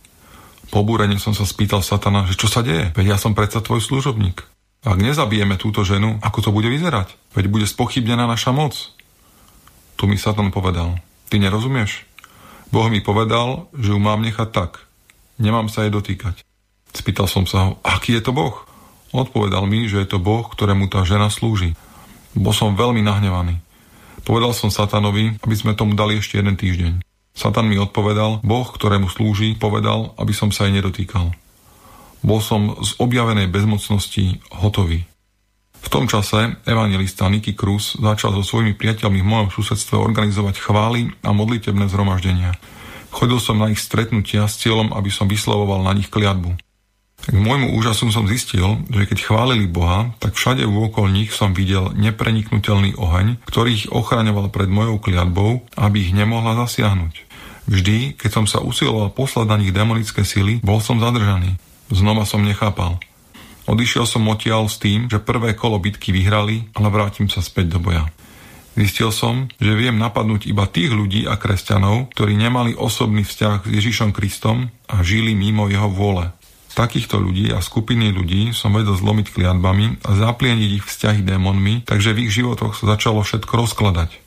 Po som sa spýtal satana, že čo sa deje, veď ja som predsa tvoj služobník. Ak nezabijeme túto ženu, ako to bude vyzerať? Veď bude spochybnená naša moc. Tu mi Satan povedal, ty nerozumieš? Boh mi povedal, že ju mám nechať tak. Nemám sa jej dotýkať. Spýtal som sa ho, aký je to Boh? Odpovedal mi, že je to Boh, ktorému tá žena slúži. Bol som veľmi nahnevaný. Povedal som Satanovi, aby sme tomu dali ešte jeden týždeň. Satan mi odpovedal, Boh, ktorému slúži, povedal, aby som sa jej nedotýkal. Bol som z objavenej bezmocnosti hotový. V tom čase evangelista Niky Cruz začal so svojimi priateľmi v mojom susedstve organizovať chvály a modlitebné zhromaždenia. Chodil som na ich stretnutia s cieľom, aby som vyslovoval na nich kliatbu. K môjmu úžasu som zistil, že keď chválili Boha, tak všade vôkol nich som videl nepreniknutelný oheň, ktorý ich ochraňoval pred mojou kliatbou, aby ich nemohla zasiahnuť. Vždy, keď som sa usiloval poslať na nich demonické sily, bol som zadržaný. Znova som nechápal. Odišiel som odtiaľ s tým, že prvé kolo bitky vyhrali, ale vrátim sa späť do boja. Zistil som, že viem napadnúť iba tých ľudí a kresťanov, ktorí nemali osobný vzťah s Ježišom Kristom a žili mimo jeho vôle. Takýchto ľudí a skupiny ľudí som vedel zlomiť kliatbami a zaplieniť ich vzťahy démonmi, takže v ich životoch sa začalo všetko rozkladať.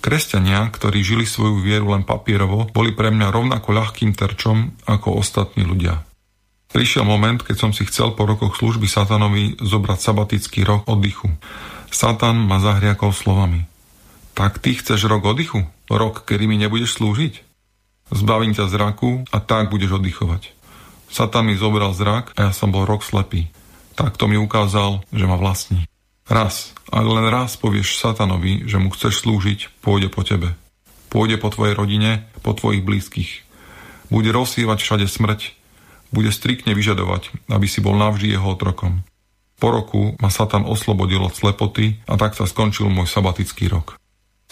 Kresťania, ktorí žili svoju vieru len papierovo, boli pre mňa rovnako ľahkým terčom ako ostatní ľudia. Prišiel moment, keď som si chcel po rokoch služby satanovi zobrať sabatický rok oddychu. Satan ma zahriakol slovami. Tak ty chceš rok oddychu? Rok, kedy mi nebudeš slúžiť? Zbavím ťa zraku a tak budeš oddychovať. Satan mi zobral zrak a ja som bol rok slepý. Takto mi ukázal, že ma vlastní. Raz, ak len raz povieš satanovi, že mu chceš slúžiť, pôjde po tebe. Pôjde po tvojej rodine, po tvojich blízkych. Bude rozsývať všade smrť, bude striktne vyžadovať, aby si bol navždy jeho otrokom. Po roku ma Satan oslobodil od slepoty a tak sa skončil môj sabatický rok.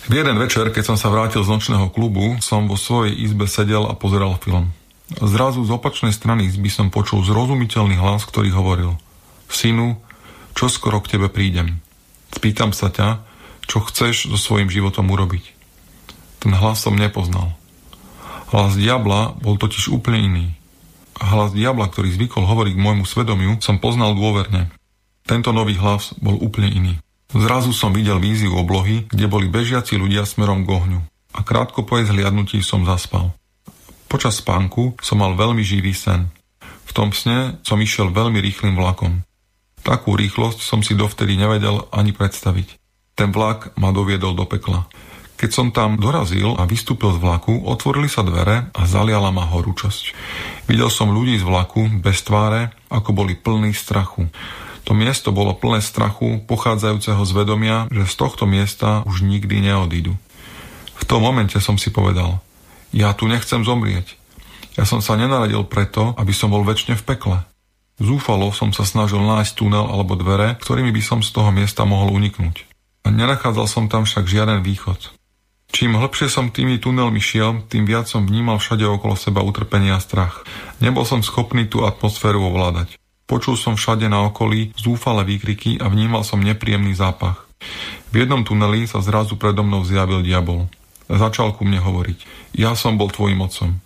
V jeden večer, keď som sa vrátil z nočného klubu, som vo svojej izbe sedel a pozeral film. Zrazu z opačnej strany izby som počul zrozumiteľný hlas, ktorý hovoril Synu, čo skoro k tebe prídem. Spýtam sa ťa, čo chceš so svojím životom urobiť. Ten hlas som nepoznal. Hlas diabla bol totiž úplne iný. Hlas diabla, ktorý zvykol hovoriť k môjmu svedomiu, som poznal dôverne. Tento nový hlas bol úplne iný. Zrazu som videl víziu oblohy, kde boli bežiaci ľudia smerom k ohňu. A krátko po jej zhliadnutí som zaspal. Počas spánku som mal veľmi živý sen. V tom sne som išiel veľmi rýchlým vlakom. Takú rýchlosť som si dovtedy nevedel ani predstaviť. Ten vlak ma doviedol do pekla. Keď som tam dorazil a vystúpil z vlaku, otvorili sa dvere a zaliala ma horúčosť. Videl som ľudí z vlaku bez tváre, ako boli plní strachu. To miesto bolo plné strachu, pochádzajúceho z vedomia, že z tohto miesta už nikdy neodídu. V tom momente som si povedal, ja tu nechcem zomrieť. Ja som sa nenaradil preto, aby som bol väčšine v pekle. Zúfalo som sa snažil nájsť tunel alebo dvere, ktorými by som z toho miesta mohol uniknúť. A nenachádzal som tam však žiaden východ. Čím hlbšie som tými tunelmi šiel, tým viac som vnímal všade okolo seba utrpenie a strach. Nebol som schopný tú atmosféru ovládať. Počul som všade na okolí zúfale výkriky a vnímal som nepríjemný zápach. V jednom tuneli sa zrazu predo mnou zjavil diabol. Začal ku mne hovoriť. Ja som bol tvojim otcom.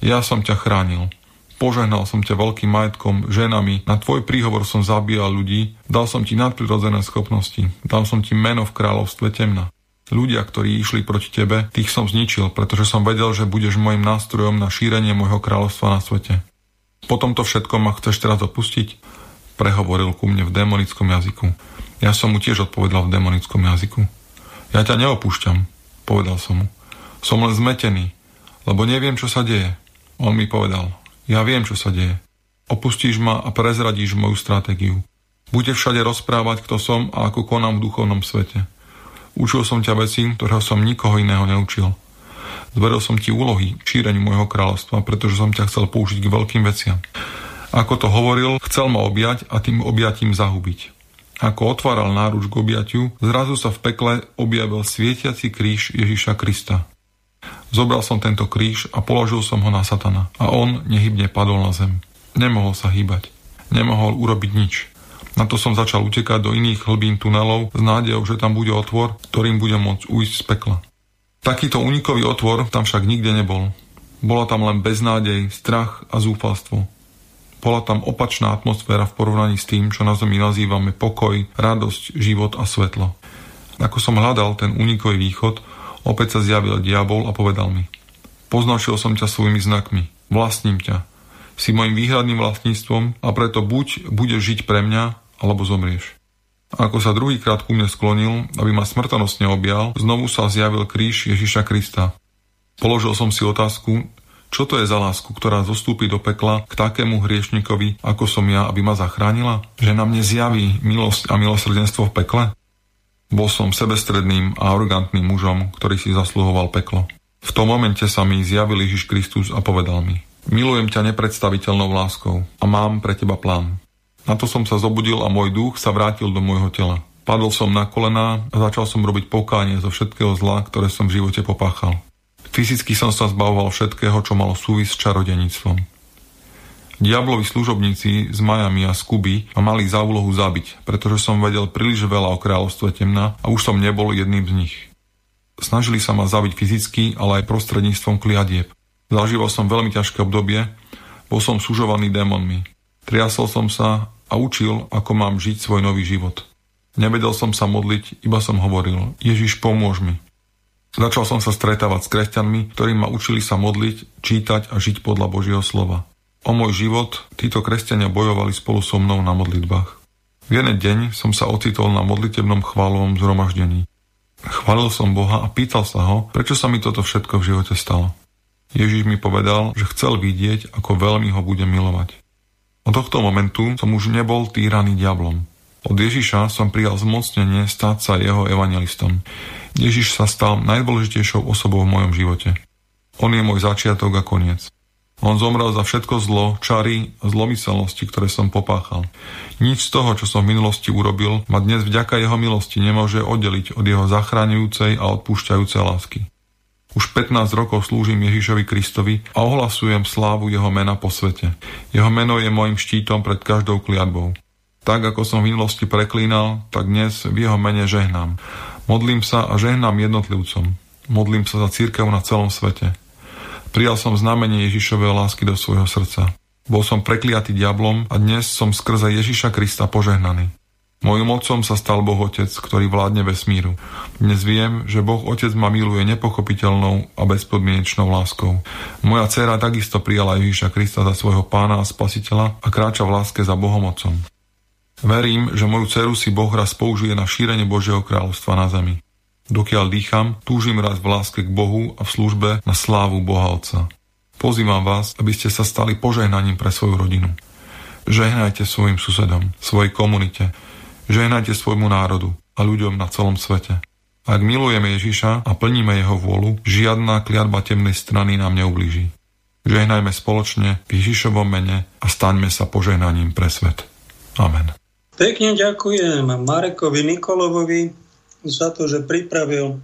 Ja som ťa chránil. Požehnal som ťa veľkým majetkom, ženami, na tvoj príhovor som zabíjal ľudí, dal som ti nadprirodzené schopnosti, dal som ti meno v kráľovstve temna. Ľudia, ktorí išli proti tebe, tých som zničil, pretože som vedel, že budeš môjim nástrojom na šírenie môjho kráľovstva na svete. Po tomto všetkom ma chceš teraz opustiť? Prehovoril ku mne v démonickom jazyku. Ja som mu tiež odpovedal v démonickom jazyku. Ja ťa neopúšťam, povedal som mu. Som len zmetený, lebo neviem, čo sa deje. On mi povedal, ja viem, čo sa deje. Opustíš ma a prezradíš moju stratégiu. Bude všade rozprávať, kto som a ako konám v duchovnom svete. Učil som ťa veci, ktorého som nikoho iného neučil. Zveril som ti úlohy k šíreniu môjho kráľovstva, pretože som ťa chcel použiť k veľkým veciam. Ako to hovoril, chcel ma objať a tým objatím zahubiť. Ako otváral náruč k objatiu, zrazu sa v pekle objavil svietiaci kríž Ježiša Krista. Zobral som tento kríž a položil som ho na satana a on nehybne padol na zem. Nemohol sa hýbať. Nemohol urobiť nič. Na to som začal utekať do iných hlbín tunelov s nádejou, že tam bude otvor, ktorým budem môcť ujsť z pekla. Takýto unikový otvor tam však nikde nebol. Bola tam len beznádej, strach a zúfalstvo. Bola tam opačná atmosféra v porovnaní s tým, čo na Zemi nazývame pokoj, radosť, život a svetlo. Ako som hľadal ten unikový východ, opäť sa zjavil diabol a povedal mi Poznačil som ťa svojimi znakmi, vlastním ťa, si môjim výhradným vlastníctvom a preto buď budeš žiť pre mňa, alebo zomrieš. Ako sa druhýkrát ku mne sklonil, aby ma smrtonosne objal, znovu sa zjavil kríž Ježiša Krista. Položil som si otázku, Čo to je za lásku, ktorá zostúpi do pekla k takému hriešnikovi, ako som ja, aby ma zachránila? Že na mne zjaví milosť a milosrdenstvo v pekle? Bol som sebestredným a arrogantným mužom, ktorý si zasluhoval peklo. V tom momente sa mi zjavil Ježiš Kristus a povedal mi Milujem ťa nepredstaviteľnou láskou a mám pre teba plán. Na to som sa zobudil a môj duch sa vrátil do môjho tela. Padol som na kolená a začal som robiť pokánie zo všetkého zla, ktoré som v živote popáchal. Fyzicky som sa zbavoval všetkého, čo malo súvis s čarodenictvom. Diablovi služobníci z Miami a z Kuby ma mali za úlohu zabiť, pretože som vedel príliš veľa o kráľovstve temna a už som nebol jedným z nich. Snažili sa ma zabiť fyzicky, ale aj prostredníctvom kliadieb. Zažíval som veľmi ťažké obdobie, bol som sužovaný démonmi. Triasol som sa a učil, ako mám žiť svoj nový život. Nevedel som sa modliť, iba som hovoril, Ježiš, pomôž mi. Začal som sa stretávať s kresťanmi, ktorí ma učili sa modliť, čítať a žiť podľa Božieho slova. O môj život títo kresťania bojovali spolu so mnou na modlitbách. V jeden deň som sa ocitol na modlitebnom chválovom zhromaždení. Chválil som Boha a pýtal sa ho, prečo sa mi toto všetko v živote stalo. Ježiš mi povedal, že chcel vidieť, ako veľmi ho budem milovať. Od tohto momentu som už nebol týraný diablom. Od Ježiša som prijal zmocnenie stať sa jeho evangelistom. Ježiš sa stal najdôležitejšou osobou v mojom živote. On je môj začiatok a koniec. On zomrel za všetko zlo, čary a zlomyselnosti, ktoré som popáchal. Nič z toho, čo som v minulosti urobil, ma dnes vďaka jeho milosti nemôže oddeliť od jeho zachráňujúcej a odpúšťajúcej lásky. Už 15 rokov slúžim Ježišovi Kristovi a ohlasujem slávu jeho mena po svete. Jeho meno je môjim štítom pred každou kliatbou. Tak ako som v minulosti preklínal, tak dnes v jeho mene žehnám. Modlím sa a žehnám jednotlivcom. Modlím sa za církev na celom svete. Prijal som znamenie Ježišovej lásky do svojho srdca. Bol som prekliatý diablom a dnes som skrze Ježiša Krista požehnaný. Mojím otcom sa stal Boh Otec, ktorý vládne vesmíru. Dnes viem, že Boh Otec ma miluje nepochopiteľnou a bezpodmienečnou láskou. Moja dcéra takisto prijala Ježiša Krista za svojho pána a spasiteľa a kráča v láske za Bohom Otcom. Verím, že moju dceru si Boh raz použije na šírenie Božieho kráľovstva na zemi. Dokiaľ dýcham, túžim raz v láske k Bohu a v službe na slávu Boha Otca. Pozývam vás, aby ste sa stali požehnaním pre svoju rodinu. Žehnajte svojim susedom, svojej komunite, žehnajte svojmu národu a ľuďom na celom svete. Ak milujeme Ježiša a plníme jeho vôľu, žiadna kliatba temnej strany nám neublíži. Žehnajme spoločne v Ježišovom mene a staňme sa požehnaním pre svet. Amen. Pekne ďakujem Marekovi Nikolovovi za to, že pripravil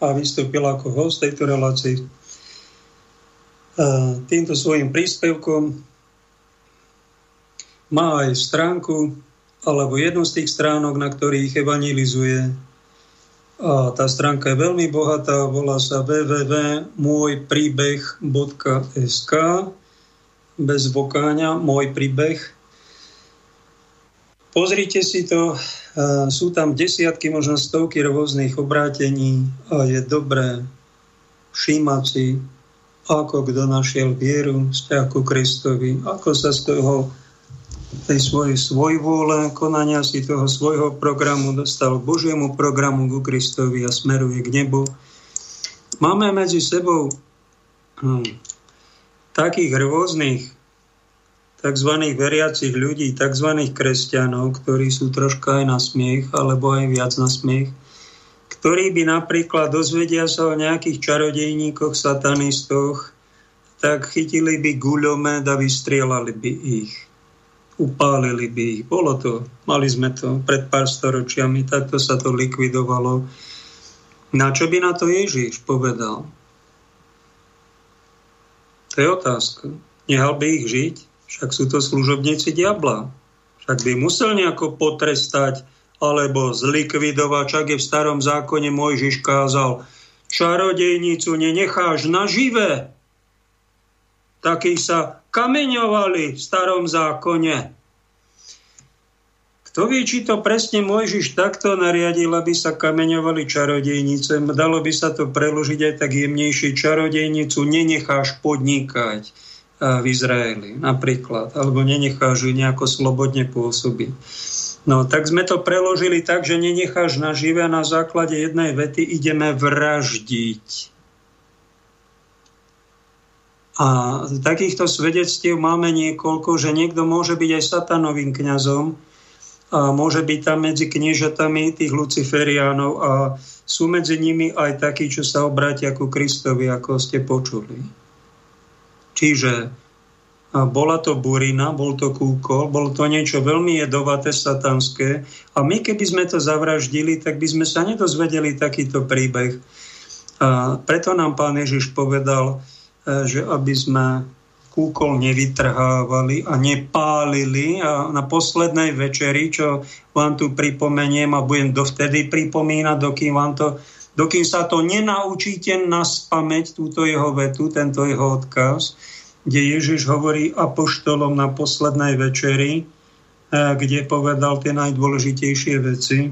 a vystúpil ako host tejto relácii týmto svojim príspevkom. Má aj stránku, alebo jednu z tých stránok, na ktorých evangelizuje. A tá stránka je veľmi bohatá, volá sa www.môjpríbeh.sk bez vokáňa, môj príbeh Pozrite si to, sú tam desiatky, možno stovky rôznych obrátení a je dobré všímať si, ako kto našiel vieru, vzťah ku Kristovi, ako sa z toho tej svojej svojvôle, konania si toho svojho programu dostal k Božiemu programu ku Kristovi a smeruje k nebu. Máme medzi sebou hm, takých rôznych tzv. veriacich ľudí, tzv. kresťanov, ktorí sú troška aj na smiech, alebo aj viac na smiech, ktorí by napríklad dozvedia sa o nejakých čarodejníkoch, satanistoch, tak chytili by guľomet a vystrielali by ich. Upálili by ich. Bolo to, mali sme to pred pár storočiami, takto sa to likvidovalo. Na čo by na to Ježiš povedal? To je otázka. Nehal by ich žiť? Však sú to služobníci diabla. Však by musel nejako potrestať alebo zlikvidovať. Čak je v starom zákone Mojžiš kázal, čarodejnicu nenecháš nažive. Takí sa kameňovali v starom zákone. Kto vie, či to presne Mojžiš takto nariadil, aby sa kameňovali čarodejnice? Dalo by sa to preložiť aj tak jemnejšie. Čarodejnicu nenecháš podnikať v Izraeli napríklad, alebo nenecháš ju nejako slobodne pôsobiť. No tak sme to preložili tak, že nenecháš nažive a na základe jednej vety ideme vraždiť. A takýchto svedectiev máme niekoľko, že niekto môže byť aj satanovým kňazom a môže byť tam medzi kniežatami tých luciferiánov a sú medzi nimi aj takí, čo sa obrátia ku Kristovi, ako ste počuli. Čiže bola to burina, bol to kúkol, bolo to niečo veľmi jedovaté, satanské. A my, keby sme to zavraždili, tak by sme sa nedozvedeli takýto príbeh. A preto nám pán Ježiš povedal, že aby sme kúkol nevytrhávali a nepálili. A na poslednej večeri, čo vám tu pripomeniem a budem dovtedy pripomínať, dokým, vám to, dokým sa to nenaučíte na spameť, túto jeho vetu, tento jeho odkaz, kde Ježiš hovorí apoštolom na poslednej večeri, eh, kde povedal tie najdôležitejšie veci.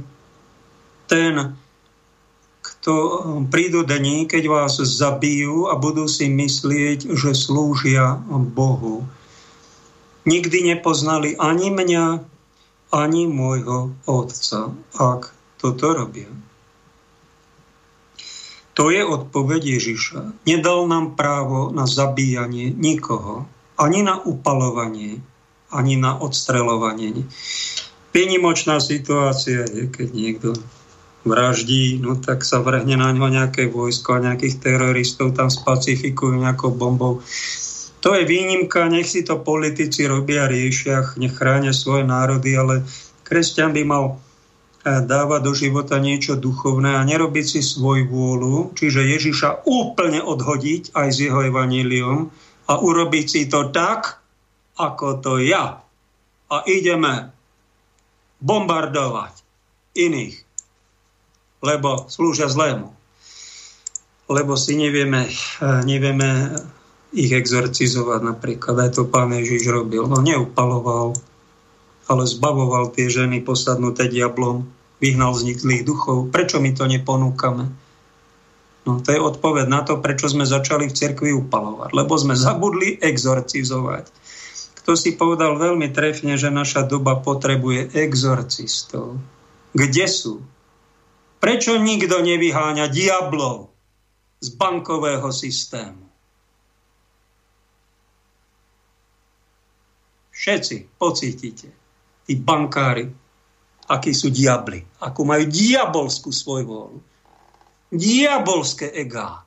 Ten, kto eh, prídu dní, keď vás zabijú a budú si myslieť, že slúžia Bohu. Nikdy nepoznali ani mňa, ani môjho Otca, ak toto robia. To je odpoveď Ježiša. Nedal nám právo na zabíjanie nikoho, ani na upalovanie, ani na odstrelovanie. Vynimočná situácia je, keď niekto vraždí, no tak sa vrhne na ňo nejaké vojsko a nejakých teroristov tam spacifikujú nejakou bombou. To je výnimka, nech si to politici robia, riešia, nech chránia svoje národy, ale kresťan by mal dávať do života niečo duchovné a nerobiť si svoj vôľu, čiže Ježiša úplne odhodiť aj s jeho evaníliom a urobiť si to tak, ako to ja. A ideme bombardovať iných, lebo slúžia zlému. Lebo si nevieme, nevieme ich exorcizovať napríklad. Aj to pán Ježiš robil. No neupaloval, ale zbavoval tie ženy posadnuté diablom vyhnal z nich zlých duchov. Prečo my to neponúkame? No, to je odpoveď na to, prečo sme začali v cirkvi upalovať. Lebo sme zabudli exorcizovať. Kto si povedal veľmi trefne, že naša doba potrebuje exorcistov. Kde sú? Prečo nikto nevyháňa diablov z bankového systému? Všetci pocítite. Tí bankári, akí sú diabli, ako majú diabolskú svojvôľu. Diabolské egá.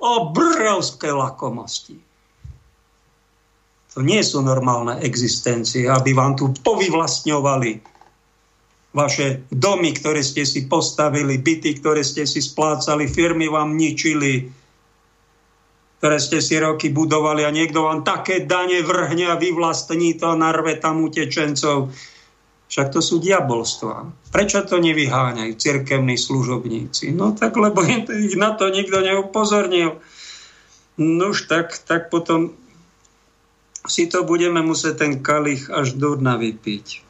Obrovské lakomosti. To nie sú normálne existencie, aby vám tu povyvlastňovali vaše domy, ktoré ste si postavili, byty, ktoré ste si splácali, firmy vám ničili, ktoré ste si roky budovali a niekto vám také dane vrhne a vyvlastní to a narve tam utečencov však to sú diabolstva. Prečo to nevyháňajú cirkevní služobníci? No tak, lebo ich na to nikto neupozornil. No už tak, tak potom si to budeme musieť ten kalich až do dna vypiť.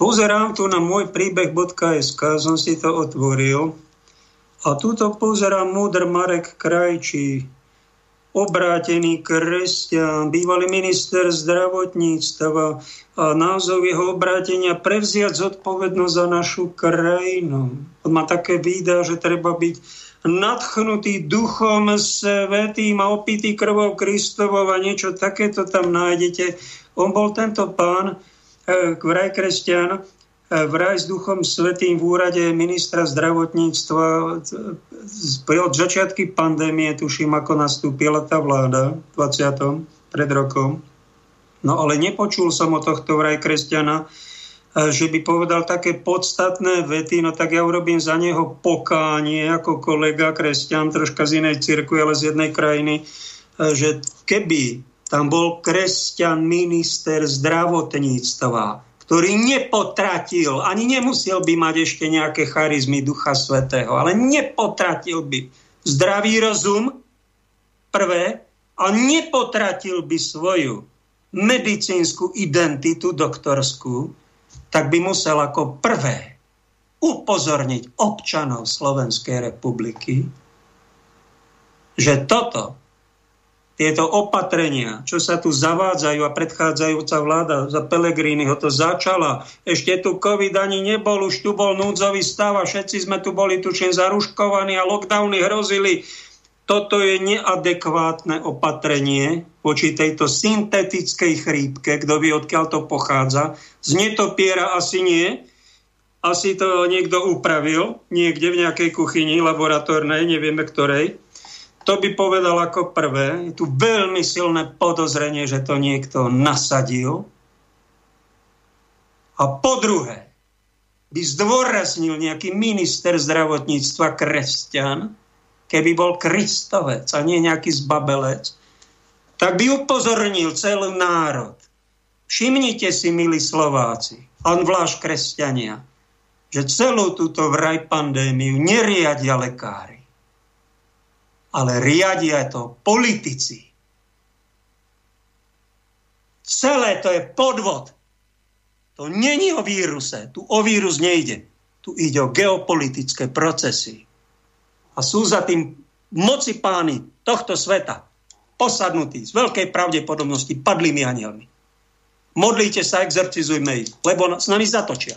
Pozerám tu na môj príbeh.sk, som si to otvoril a túto pozerám múdr Marek Krajčí, obrátený kresťan, bývalý minister zdravotníctva a názov jeho obrátenia prevziať zodpovednosť za našu krajinu. On má také výda, že treba byť nadchnutý duchom svetým a opitý krvou Kristovou a niečo takéto tam nájdete. On bol tento pán, vraj kresťan, vraj s Duchom Svetým v úrade ministra zdravotníctva od začiatky pandémie, tuším, ako nastúpila tá vláda v 20. pred rokom. No ale nepočul som o tohto vraj kresťana, že by povedal také podstatné vety, no tak ja urobím za neho pokánie ako kolega kresťan, troška z inej cirkvi, ale z jednej krajiny, že keby tam bol kresťan minister zdravotníctva, ktorý nepotratil, ani nemusel by mať ešte nejaké charizmy Ducha Svetého, ale nepotratil by zdravý rozum, prvé, a nepotratil by svoju medicínsku identitu doktorskú, tak by musel ako prvé upozorniť občanov Slovenskej republiky, že toto tieto opatrenia, čo sa tu zavádzajú a predchádzajúca vláda za ho to začala. Ešte tu COVID ani nebol, už tu bol núdzový stav a všetci sme tu boli tuším zaruškovaní a lockdowny hrozili. toto je neadekvátne opatrenie voči tejto syntetickej chrípke, kto vie, odkiaľ to pochádza. Z netopiera asi nie, asi to niekto upravil niekde v nejakej kuchyni laboratórnej, nevieme ktorej. To by povedal ako prvé. Je tu veľmi silné podozrenie, že to niekto nasadil. A po druhé, by zdôraznil nejaký minister zdravotníctva kresťan, keby bol kristovec a nie nejaký zbabelec, tak by upozornil celý národ. Všimnite si, milí Slováci, on vlášť kresťania, že celú túto vraj pandémiu neriadia lekári, ale riadia to politici. Celé to je podvod. To není o víruse. Tu o vírus nejde. Tu ide o geopolitické procesy. A sú za tým moci pány tohto sveta posadnutí z veľkej pravdepodobnosti padlými anielmi. Modlíte sa, exorcizujme ich, lebo s nami zatočia.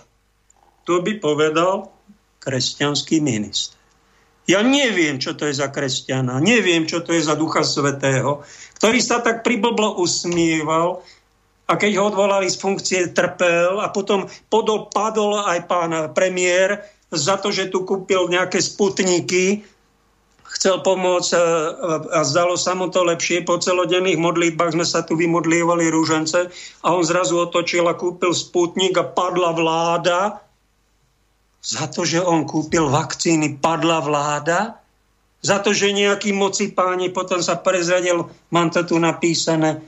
To by povedal kresťanský minister. Ja neviem, čo to je za kresťana, neviem, čo to je za Ducha Svetého, ktorý sa tak priblblo usmieval a keď ho odvolali z funkcie, trpel a potom podol, padol aj pán premiér za to, že tu kúpil nejaké sputníky, chcel pomôcť a, a zdalo sa mu to lepšie. Po celodenných modlitbách sme sa tu vymodlievali rúžence a on zrazu otočil a kúpil sputník a padla vláda za to, že on kúpil vakcíny, padla vláda? Za to, že nejaký moci páni potom sa prezradil, mám to tu napísané,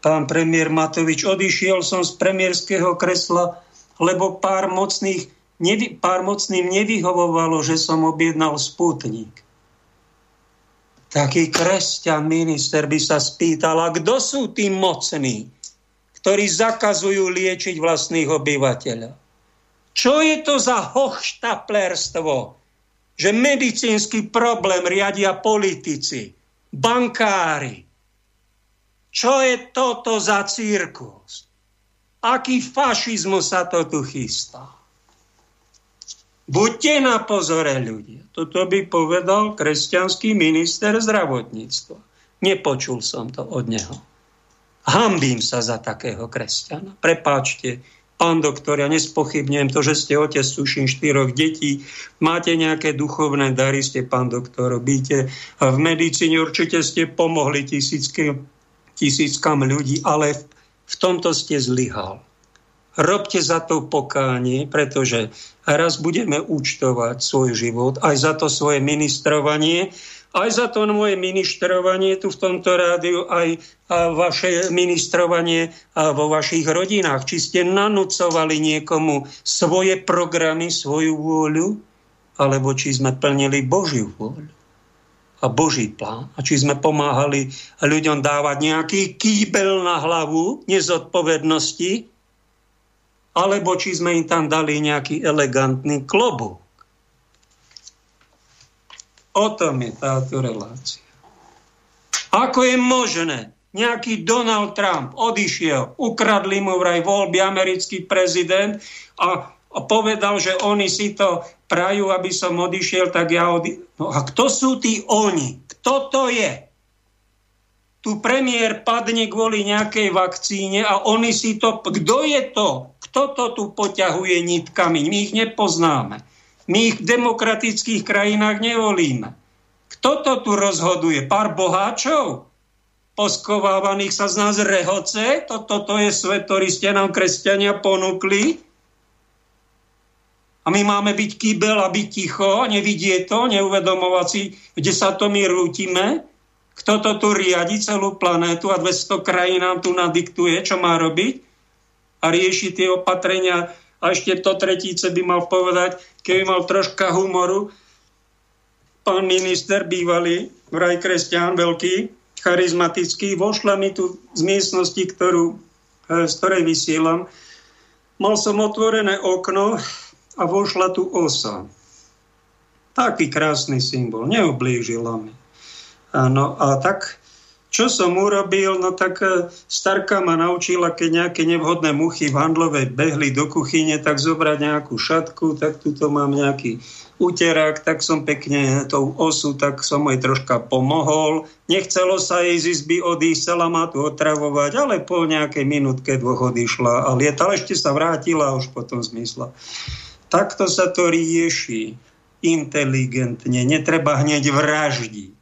pán premiér Matovič, odišiel som z premiérského kresla, lebo pár, mocných, nevy, pár mocným nevyhovovalo, že som objednal sputník. Taký kresťan minister by sa spýtal, a kto sú tí mocní, ktorí zakazujú liečiť vlastných obyvateľov? Čo je to za hochštaplerstvo, že medicínsky problém riadia politici, bankári? Čo je toto za cirkus? Aký fašizmus sa to tu chystá? Buďte na pozore, ľudia. Toto by povedal kresťanský minister zdravotníctva. Nepočul som to od neho. Hambím sa za takého kresťana. Prepáčte, Pán doktor, ja nespochybňujem to, že ste otec, suším, štyroch detí, máte nejaké duchovné dary, ste pán doktor, robíte a v medicíne určite ste pomohli tisícky, tisíckam ľudí, ale v, v tomto ste zlyhal. Robte za to pokánie, pretože raz budeme účtovať svoj život, aj za to svoje ministrovanie aj za to moje ministrovanie tu v tomto rádiu, aj vaše ministrovanie vo vašich rodinách. Či ste nanúcovali niekomu svoje programy, svoju vôľu, alebo či sme plnili Božiu vôľu a Boží plán. A či sme pomáhali ľuďom dávať nejaký kýbel na hlavu nezodpovednosti, alebo či sme im tam dali nejaký elegantný klobúk. O tom je táto relácia. Ako je možné, nejaký Donald Trump odišiel, ukradli mu vraj voľby americký prezident a, povedal, že oni si to prajú, aby som odišiel, tak ja odi... No a kto sú tí oni? Kto to je? Tu premiér padne kvôli nejakej vakcíne a oni si to... Kto je to? Kto to tu poťahuje nitkami? My ich nepoznáme. My ich v demokratických krajinách nevolíme. Kto to tu rozhoduje? Pár boháčov? Poskovávaných sa z nás rehoce? Toto to je svet, ktorý ste nám kresťania ponúkli? A my máme byť kýbel a byť ticho, nevidieť to, neuvedomovať si, kde sa to my rútime. Kto to tu riadi celú planétu a 200 krajín nám tu nadiktuje, čo má robiť a rieši tie opatrenia a ešte to tretíce by mal povedať, keby mal troška humoru, pán minister bývalý, vraj kresťan veľký, charizmatický, vošla mi tu z miestnosti, ktorú, e, z ktorej vysielam. Mal som otvorené okno a vošla tu osa. Taký krásny symbol, neoblížila mi. No a tak Čo som urobil? No tak e, starka ma naučila, keď nejaké nevhodné muchy v handlovej behli do kuchyne, tak zobrať nejakú šatku, tak tuto mám nejaký uterák, tak som pekne tou osu, tak som jej troška pomohol. Nechcelo sa jej z izby odísť, chcela ma tu otravovať, ale po nejakej minútke dvoch odišla a lietala, ešte sa vrátila už potom zmysla. Takto sa to rieši inteligentne, netreba hneď vraždiť.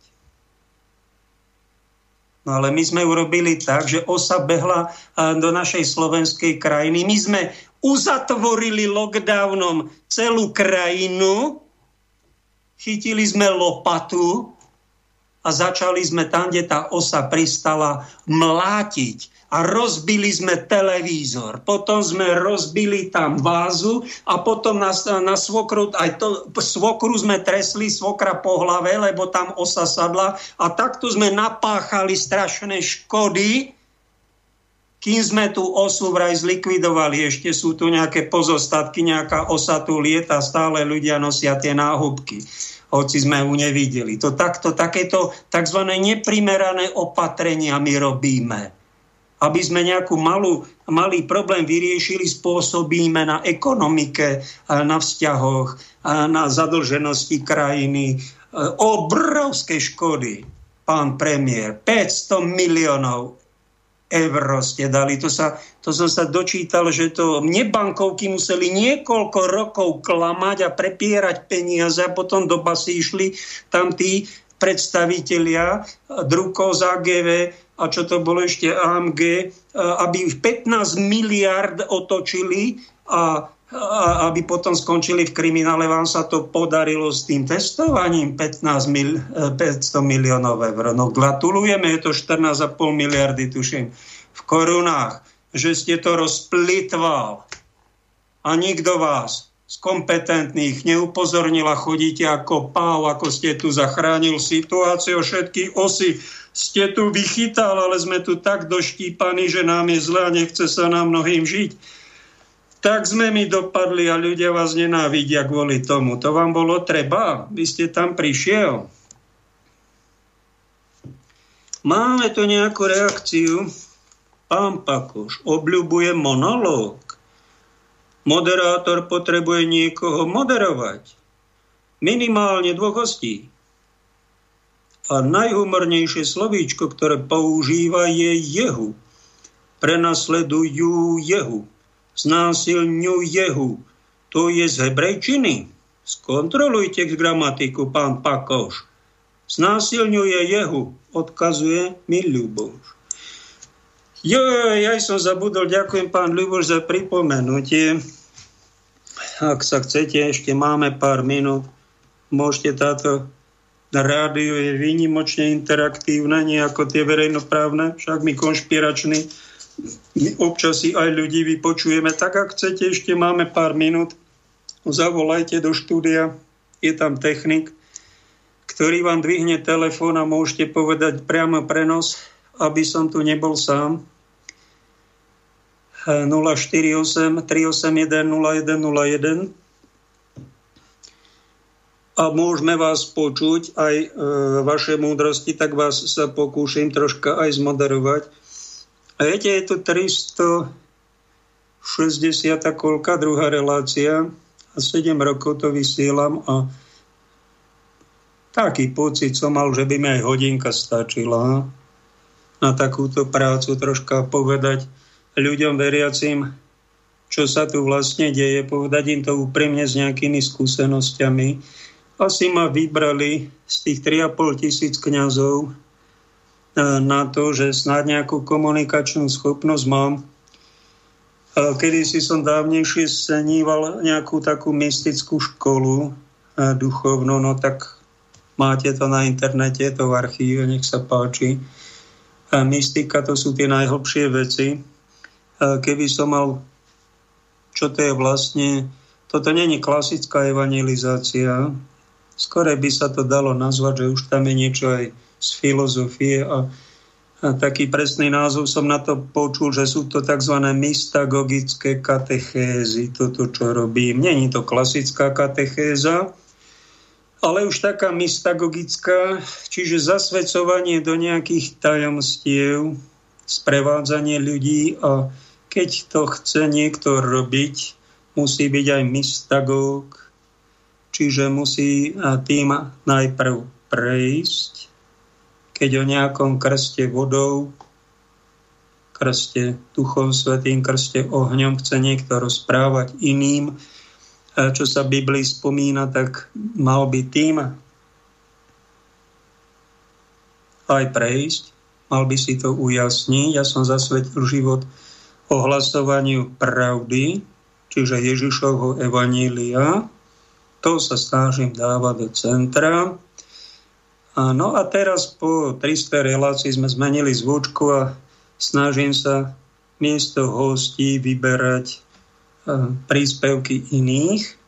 No ale my sme urobili tak, že osa behla do našej slovenskej krajiny. My sme uzatvorili lockdownom celú krajinu, chytili sme lopatu a začali sme tam, kde tá osa pristala, mlátiť a rozbili sme televízor. Potom sme rozbili tam vázu a potom na, na svokru, aj to, svokru sme tresli svokra po hlave, lebo tam osa sadla a takto sme napáchali strašné škody, kým sme tú osu vraj zlikvidovali. Ešte sú tu nejaké pozostatky, nejaká osa tu lieta, stále ľudia nosia tie náhubky hoci sme ju nevideli. To takto, takéto tzv. neprimerané opatrenia my robíme aby sme nejakú malú, malý problém vyriešili, spôsobíme na ekonomike, na vzťahoch, na zadlženosti krajiny. E, obrovské škody, pán premiér. 500 miliónov eur ste dali. To, sa, to som sa dočítal, že to nebankovky museli niekoľko rokov klamať a prepierať peniaze a potom do basy išli tam tí predstavitelia Druko z AGV a čo to bolo ešte AMG, e, aby 15 miliard otočili a, a aby potom skončili v kriminále. Vám sa to podarilo s tým testovaním 15 mil, 500 e, miliónov eur. No gratulujeme, je to 14,5 miliardy, tuším, v korunách, že ste to rozplitval. A nikto vás z kompetentných neupozornila, chodíte ako páv, ako ste tu zachránil situáciu, všetky osy ste tu vychytal, ale sme tu tak doštípaní, že nám je zle a nechce sa nám mnohým žiť. Tak sme mi dopadli a ľudia vás nenávidia kvôli tomu. To vám bolo treba. Vy ste tam prišiel. Máme tu nejakú reakciu. Pán Pakoš obľubuje monológ. Moderátor potrebuje niekoho moderovať. Minimálne dvoch hostí. A najhumornejšie slovíčko, ktoré používa, je jehu. Prenasledujú jehu. Znásilňujú jehu. To je z hebrejčiny. Skontrolujte gramatiku, pán Pakoš. Znásilňuje jehu, odkazuje mi Ľuboš. Jo, ja som zabudol, ďakujem pán Ľuboš za pripomenutie. Ak sa chcete, ešte máme pár minút. Môžete táto rádio je výnimočne interaktívne, nie ako tie verejnoprávne, však my konšpirační, my občas si aj ľudí vypočujeme. Tak ak chcete, ešte máme pár minút, zavolajte do štúdia, je tam technik, ktorý vám dvihne telefón a môžete povedať priamo prenos, aby som tu nebol sám. 048 381 0101 a môžeme vás počuť aj e, vaše múdrosti, tak vás sa pokúšam troška aj zmoderovať. A viete, je tu 360 koľka druhá relácia. A 7 rokov to vysielam a taký pocit som mal, že by mi aj hodinka stačila na takúto prácu troška povedať ľuďom veriacim, čo sa tu vlastne deje, povedať im to úprimne s nejakými skúsenosťami asi ma vybrali z tých 3,5 tisíc kniazov e, na to, že snáď nejakú komunikačnú schopnosť mám. E, kedy si som dávnejšie sníval nejakú takú mystickú školu e, duchovnú, no tak máte to na internete, to v archíve, nech sa páči. Mystika to sú tie najhlbšie veci. Keby som mal, čo to je vlastne, toto není klasická evangelizácia, skore by sa to dalo nazvať, že už tam je niečo aj z filozofie a, a taký presný názov som na to počul, že sú to tzv. mystagogické katechézy, toto, čo robím. Není to klasická katechéza, ale už taká mystagogická, čiže zasvedcovanie do nejakých tajomstiev, sprevádzanie ľudí a keď to chce niekto robiť, musí byť aj mystagóg, čiže musí tým najprv prejsť, keď o nejakom krste vodou, krste duchom svetým, krste ohňom chce niekto rozprávať iným, čo sa Biblii spomína, tak mal by tým aj prejsť, mal by si to ujasniť. Ja som zasvetil život ohlasovaniu pravdy, čiže Ježišovho evanília. To sa snažím dávať do centra. No a teraz po 300 relácii sme zmenili zvučku a snažím sa miesto hostí vyberať príspevky iných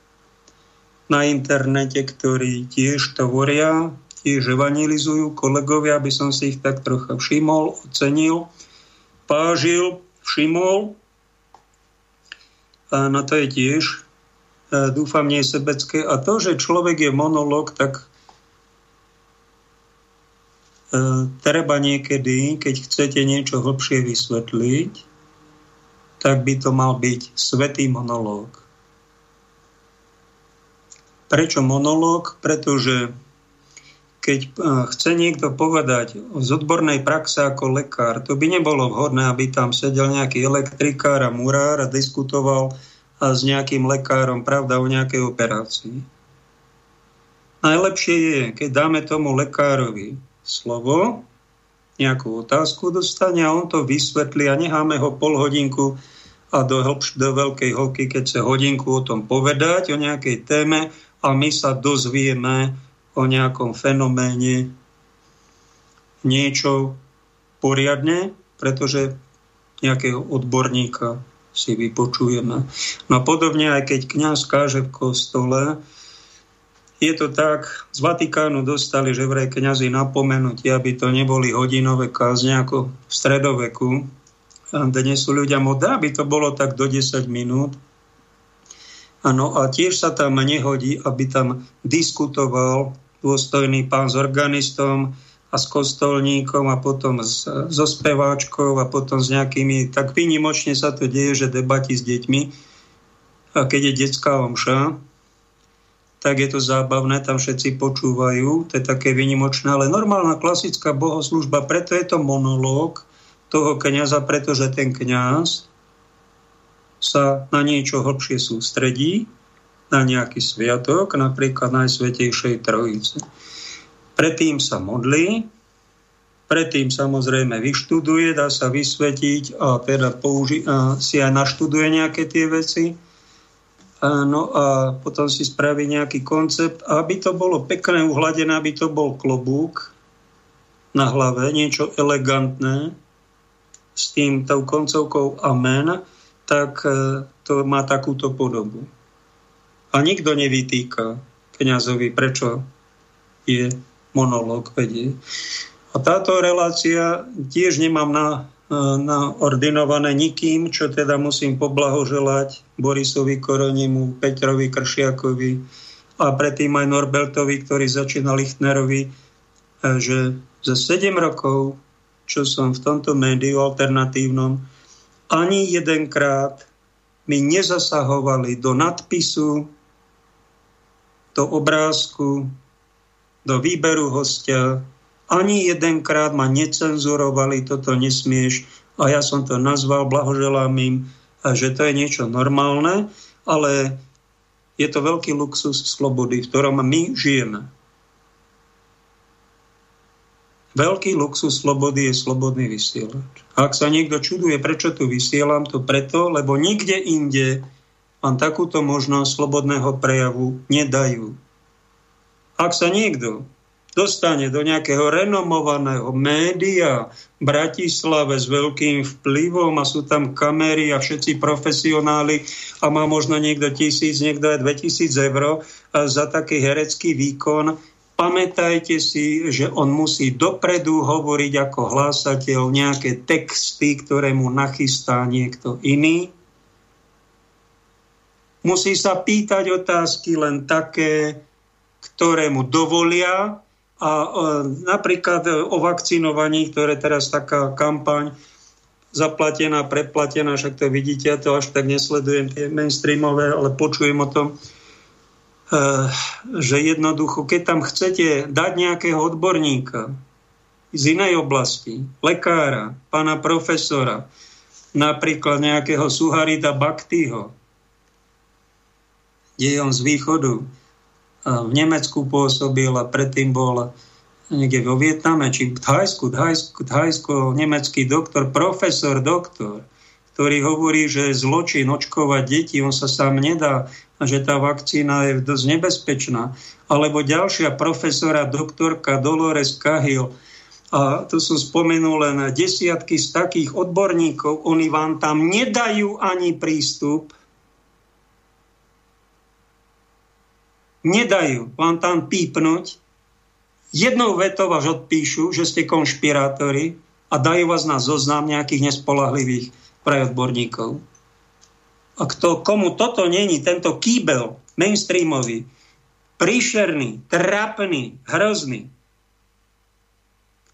na internete, ktorí tiež tvoria, tiež evangelizujú kolegovia, aby som si ich tak trocha všimol, ocenil, pážil, všimol. A na to je tiež, dúfam, nie sebecké. A to, že človek je monolog, tak treba niekedy, keď chcete niečo hlbšie vysvetliť, tak by to mal byť svetý monológ. Prečo monológ? Pretože keď eh, chce niekto povedať z odbornej praxe ako lekár, to by nebolo vhodné, aby tam sedel nejaký elektrikár a murár a diskutoval s nejakým lekárom, pravda, o nejakej operácii. Najlepšie je, keď dáme tomu lekárovi slovo, nejakú otázku dostane a on to vysvetlí a necháme ho pol hodinku a do, hĺbš, do veľkej hĺbky, keď sa hodinku o tom povedať, o nejakej téme a my sa dozvieme o nejakom fenoméne niečo poriadne, pretože nejakého odborníka si vypočujeme. No podobne aj keď kňaz káže v kostole, je to tak, z Vatikánu dostali že vraj kňazi napomenutie, aby to neboli hodinové kázne ako v stredoveku, dnes sú ľudia modá, aby to bolo tak do 10 minút. Ano, a tiež sa tam nehodí, aby tam diskutoval dôstojný pán s organistom a s kostolníkom a potom s, so speváčkou a potom s nejakými, tak výnimočne sa to deje, že debati s deťmi. A keď je detská omša, tak je to zábavné, tam všetci počúvajú, to je také výnimočné, ale normálna klasická bohoslužba, preto je to monológ, toho kniaza, pretože ten kňaz sa na niečo hlbšie sústredí, na nejaký sviatok, napríklad Najsvetejšej Trojice. Predtým sa modlí, predtým samozrejme vyštuduje, dá sa vysvetiť a teda použi- a si aj naštuduje nejaké tie veci. No a potom si spraví nejaký koncept, aby to bolo pekné, uhladené, aby to bol klobúk na hlave, niečo elegantné, s tým tou koncovkou amen, tak e, to má takúto podobu. A nikto nevytýka kniazovi, prečo je monológ vedie. A táto relácia tiež nemám na, e, na ordinované nikým, čo teda musím poblahoželať Borisovi Koronimu, Petrovi Kršiakovi a predtým aj Norbertovi, ktorý začínal Lichtnerovi, e, že za 7 rokov čo som v tomto médiu alternatívnom, ani jedenkrát mi nezasahovali do nadpisu, do obrázku, do výberu hostia. Ani jedenkrát ma necenzurovali, toto nesmieš. A ja som to nazval, blahoželám im, že to je niečo normálne, ale je to veľký luxus slobody, v ktorom my žijeme. Veľký luxus slobody je slobodný vysielač. Ak sa niekto čuduje, prečo tu vysielam, to preto, lebo nikde inde vám takúto možnosť slobodného prejavu nedajú. Ak sa niekto dostane do nejakého renomovaného média v Bratislave s veľkým vplyvom a sú tam kamery a všetci profesionáli a má možno niekto tisíc, niekto aj 2000 eur za taký herecký výkon, Pamätajte si, že on musí dopredu hovoriť ako hlásateľ nejaké texty, ktoré mu nachystá niekto iný. Musí sa pýtať otázky len také, ktoré mu dovolia a e, napríklad o vakcinovaní, ktoré teraz taká kampaň zaplatená, preplatená, však to vidíte, ja to až tak nesledujem tie mainstreamové, ale počujem o tom, e, že jednoducho, keď tam chcete dať nejakého odborníka z inej oblasti, lekára, pána profesora, napríklad nejakého Suharita Baktyho, kde je on z východu, v Nemecku pôsobil a predtým bol niekde vo Vietname, či v Thajsku, Thajsku, Thajsku, nemecký doktor, profesor, doktor, ktorý hovorí, že je zločin očkovať deti, on sa sám nedá a že tá vakcína je dosť nebezpečná. Alebo ďalšia profesora, doktorka Dolores Cahill, a to som spomenul len desiatky z takých odborníkov, oni vám tam nedajú ani prístup, nedajú vám tam pípnuť, jednou vetou vás odpíšu, že ste konšpirátori a dajú vás na zoznam nejakých nespolahlivých pre odborníkov. A kto, komu toto není, tento kýbel mainstreamový, príšerný, trápny, hrozný,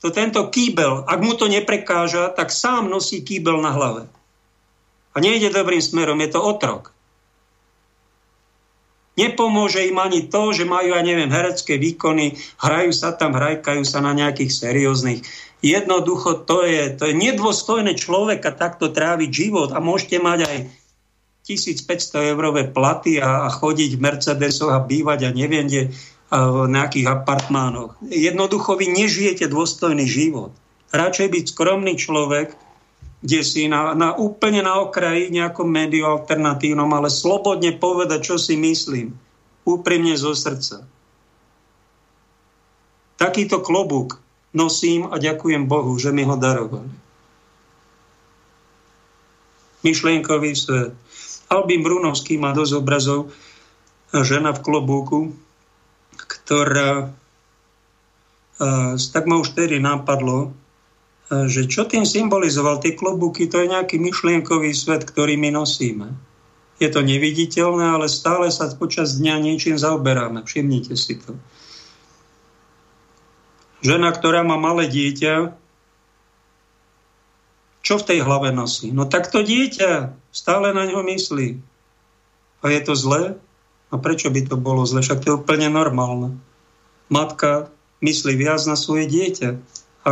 to tento kýbel, ak mu to neprekáža, tak sám nosí kýbel na hlave. A nejde dobrým smerom, je to otrok. Nepomôže im ani to, že majú, ja neviem, herecké výkony, hrajú sa tam, hrajkajú sa na nejakých serióznych. Jednoducho to je, to je nedôstojné človeka takto tráviť život a môžete mať aj 1500 eurové platy a, a chodiť v Mercedesoch a bývať a neviem kde a v nejakých apartmánoch. Jednoducho vy nežijete dôstojný život. Radšej byť skromný človek, kde si na, na úplne na okraji nejakom médiu alternatívnom, ale slobodne povedať, čo si myslím. Úprimne zo srdca. Takýto klobúk nosím a ďakujem Bohu, že mi ho darovali. Myšlienkový svet. Albin Brunovský má dosť obrazov žena v klobúku, ktorá tak ma už tedy napadlo, že čo tým symbolizoval tie klobúky, to je nejaký myšlienkový svet, ktorý my nosíme. Je to neviditeľné, ale stále sa počas dňa niečím zaoberáme. Všimnite si to. Žena, ktorá má malé dieťa, čo v tej hlave nosí? No tak to dieťa stále na ňo myslí. A je to zlé? A prečo by to bolo zle? Však to je úplne normálne. Matka myslí viac na svoje dieťa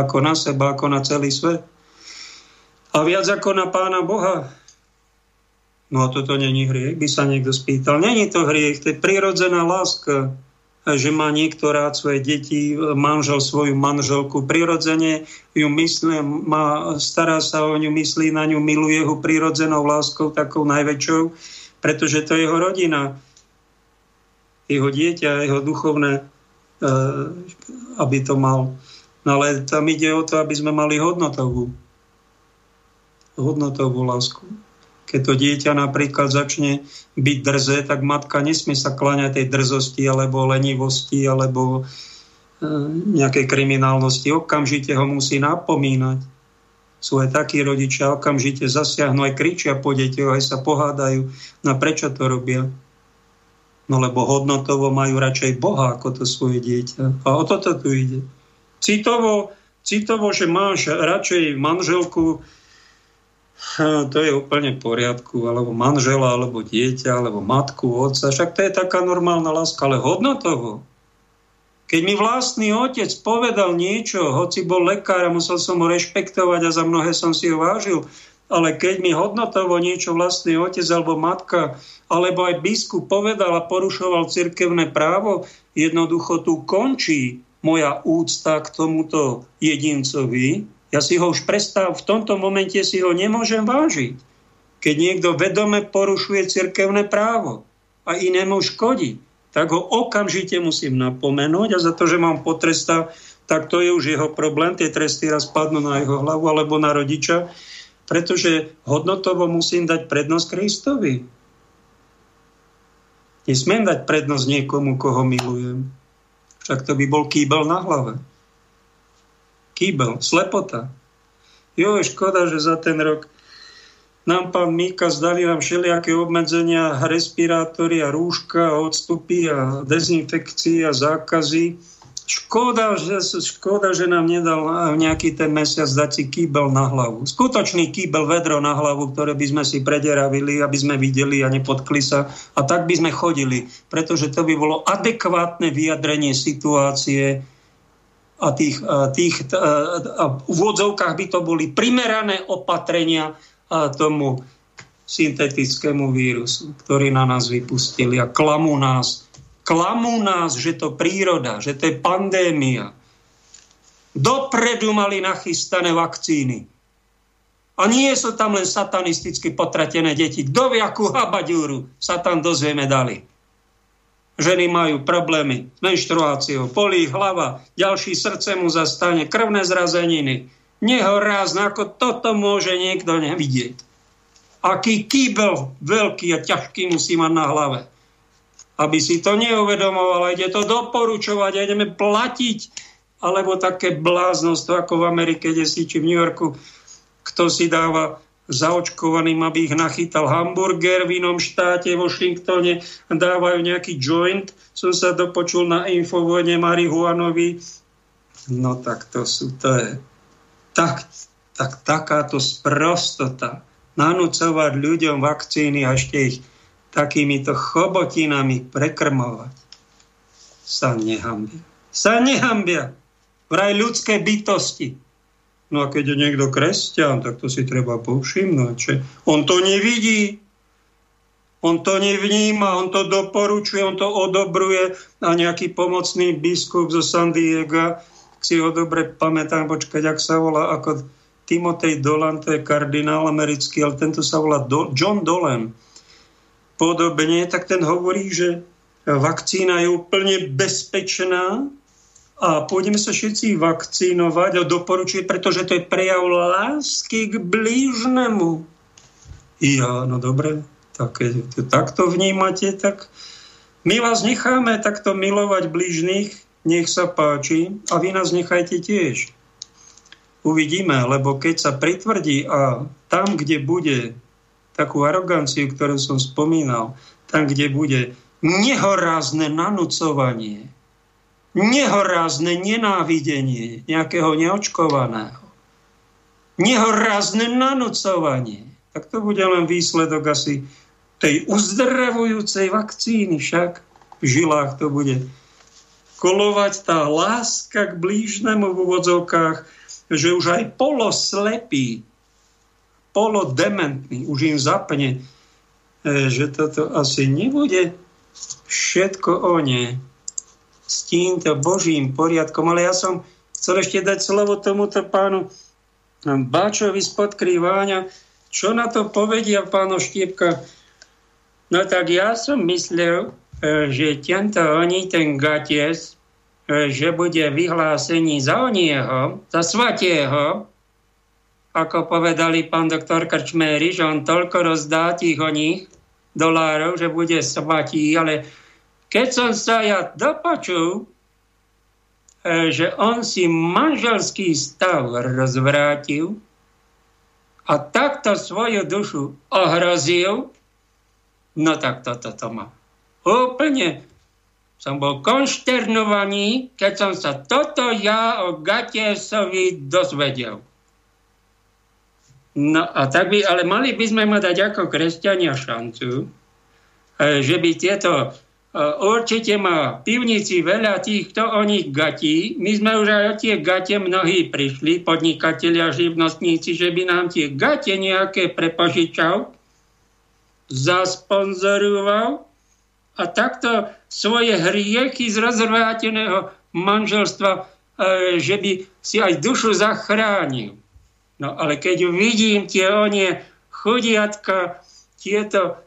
ako na seba, ako na celý svet. A viac ako na Pána Boha. No a toto není hriech, by sa niekto spýtal. Není to hriech, to je prirodzená láska, že má niekto rád svoje deti, manžel svoju manželku. Prirodzene ju myslí, má, stará sa o ňu, myslí na ňu, miluje ho prirodzenou láskou, takou najväčšou, pretože to je jeho rodina. Jeho dieťa, jeho duchovné, eh, aby to mal No ale tam ide o to, aby sme mali hodnotovú, hodnotovú lásku. Keď to dieťa napríklad začne byť drze, tak matka nesmie sa kláňať tej drzosti alebo lenivosti alebo e, nejakej kriminálnosti. Okamžite ho musí napomínať. Sú aj takí rodičia, okamžite zasiahnu, aj kričia po deťoch, aj sa pohádajú. No prečo to robia? No lebo hodnotovo majú radšej Boha ako to svoje dieťa. A o toto tu ide citovo, citovo, že máš radšej manželku, to je úplne v poriadku, alebo manžela, alebo dieťa, alebo matku, otca, však to je taká normálna láska, ale hodnotovo. Keď mi vlastný otec povedal niečo, hoci bol lekár a musel som ho rešpektovať a za mnohé som si ho vážil, ale keď mi hodnotovo niečo vlastný otec alebo matka, alebo aj biskup povedal a porušoval cirkevné právo, jednoducho tu končí moja úcta k tomuto jedincovi, ja si ho už prestáv, v tomto momente si ho nemôžem vážiť. Keď niekto vedome porušuje cirkevné právo a inému škodí, tak ho okamžite musím napomenúť a za to, že mám potresta, tak to je už jeho problém, tie tresty raz padnú na jeho hlavu alebo na rodiča, pretože hodnotovo musím dať prednosť Kristovi. Nesmiem dať prednosť niekomu, koho milujem tak to by bol kýbel na hlave. Kýbel, slepota. Jo, je škoda, že za ten rok nám pán Míka zdali nám všelijaké obmedzenia, respirátory a rúška, odstupy a dezinfekcie a zákazy. Škoda že, škoda, že nám nedal nejaký ten mesiac dať si kýbel na hlavu. Skutočný kýbel, vedro na hlavu, ktoré by sme si prederavili, aby sme videli a nepotkli sa. A tak by sme chodili, pretože to by bolo adekvátne vyjadrenie situácie a tých, a tých a, a v úvodzovkách by to boli primerané opatrenia tomu syntetickému vírusu, ktorý na nás vypustili a klamú nás Klamú nás, že to príroda, že to je pandémia. Dopredu mali nachystané vakcíny. A nie sú tam len satanisticky potratené deti. Kto vie, akú habaďúru sa tam dozvieme dali. Ženy majú problémy s menštruáciou, polí hlava, ďalší srdce mu zastane, krvné zrazeniny. Nehorázne, ako toto môže niekto nevidieť. Aký kýbel veľký a ťažký musí mať na hlave aby si to neuvedomoval, ide to doporučovať a ideme platiť, alebo také bláznostvo ako v Amerike, kde si, či v New Yorku, kto si dáva zaočkovaným, aby ich nachytal hamburger v inom štáte, v Washingtone, dávajú nejaký joint. Som sa dopočul na infovojne marihuanovi. No tak to sú, to je tak, tak, takáto sprostota. Nanúcovať ľuďom vakcíny a ešte ich takýmito chobotinami prekrmovať, sa nehambia. Sa nehambia. Vraj ľudské bytosti. No a keď je niekto kresťan, tak to si treba povšimnúť. Že on to nevidí, on to nevníma, on to doporučuje, on to odobruje a nejaký pomocný biskup zo San Diego, si ho dobre pamätám, počkať, ak sa volá, ako Timotej Dolan, to je kardinál americký, ale tento sa volá Do- John Dolan podobne, tak ten hovorí, že vakcína je úplne bezpečná a pôjdeme sa všetci vakcínovať a doporučuje, pretože to je prejav lásky k blížnemu. Ja, no dobre, tak keď to takto vnímate, tak my vás necháme takto milovať blížnych, nech sa páči a vy nás nechajte tiež. Uvidíme, lebo keď sa pritvrdí a tam, kde bude takú aroganciu, ktorú som spomínal, tam, kde bude nehorázne nanúcovanie, nehorázne nenávidenie nejakého neočkovaného, nehorázne nanúcovanie, tak to bude len výsledok asi tej uzdravujúcej vakcíny však. V žilách to bude kolovať tá láska k blížnemu v úvodzovkách, že už aj poloslepý polodementný, už im zapne, e, že toto asi nebude všetko o ne s týmto Božím poriadkom. Ale ja som chcel ešte dať slovo tomuto pánu Báčovi spod Krýváňa. Čo na to povedia páno Štiepka? No tak ja som myslel, e, že tento oni, ten Gaties, e, že bude vyhlásení za onieho, za svatého, ako povedali pán doktor Krčméry, že on toľko rozdá tých oných dolárov, že bude svatý, ale keď som sa ja dopočul, e, že on si manželský stav rozvrátil a takto svoju dušu ohrozil, no tak toto to má. Úplne som bol konšternovaný, keď som sa toto ja o Gatiesovi dozvedel. No a tak by, ale mali by sme mu dať ako kresťania šancu, e, že by tieto e, určite má pivnici veľa týchto o nich gatí. My sme už aj o tie gate mnohí prišli, podnikatelia, živnostníci, že by nám tie gate nejaké prepožičal, zasponzoroval a takto svoje hriechy z rozvráteného manželstva, e, že by si aj dušu zachránil. No ale keď vidím tie onie chudiatka, tieto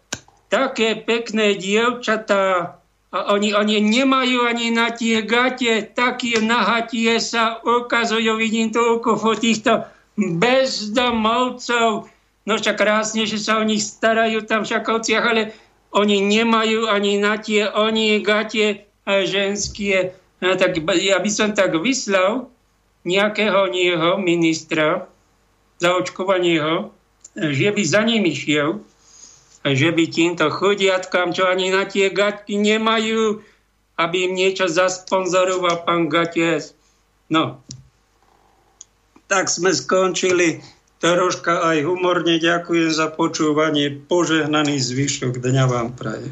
také pekné dievčatá, a oni, oni nemajú ani na tie gate, také nahatie sa ukazujú, vidím toľko týchto bezdomovcov, no však krásne, že sa o nich starajú tam v Šakovciach, ale oni nemajú ani na tie oni gate ženské. No, tak ja by som tak vyslal nejakého nieho ministra, zaočkovaného že by za nimi šiel, že by týmto chodiatkám, čo ani na tie gaťky nemajú, aby im niečo zasponzoroval pán Gaties. No, tak sme skončili troška aj humorne. Ďakujem za počúvanie. Požehnaný zvyšok dňa vám praje.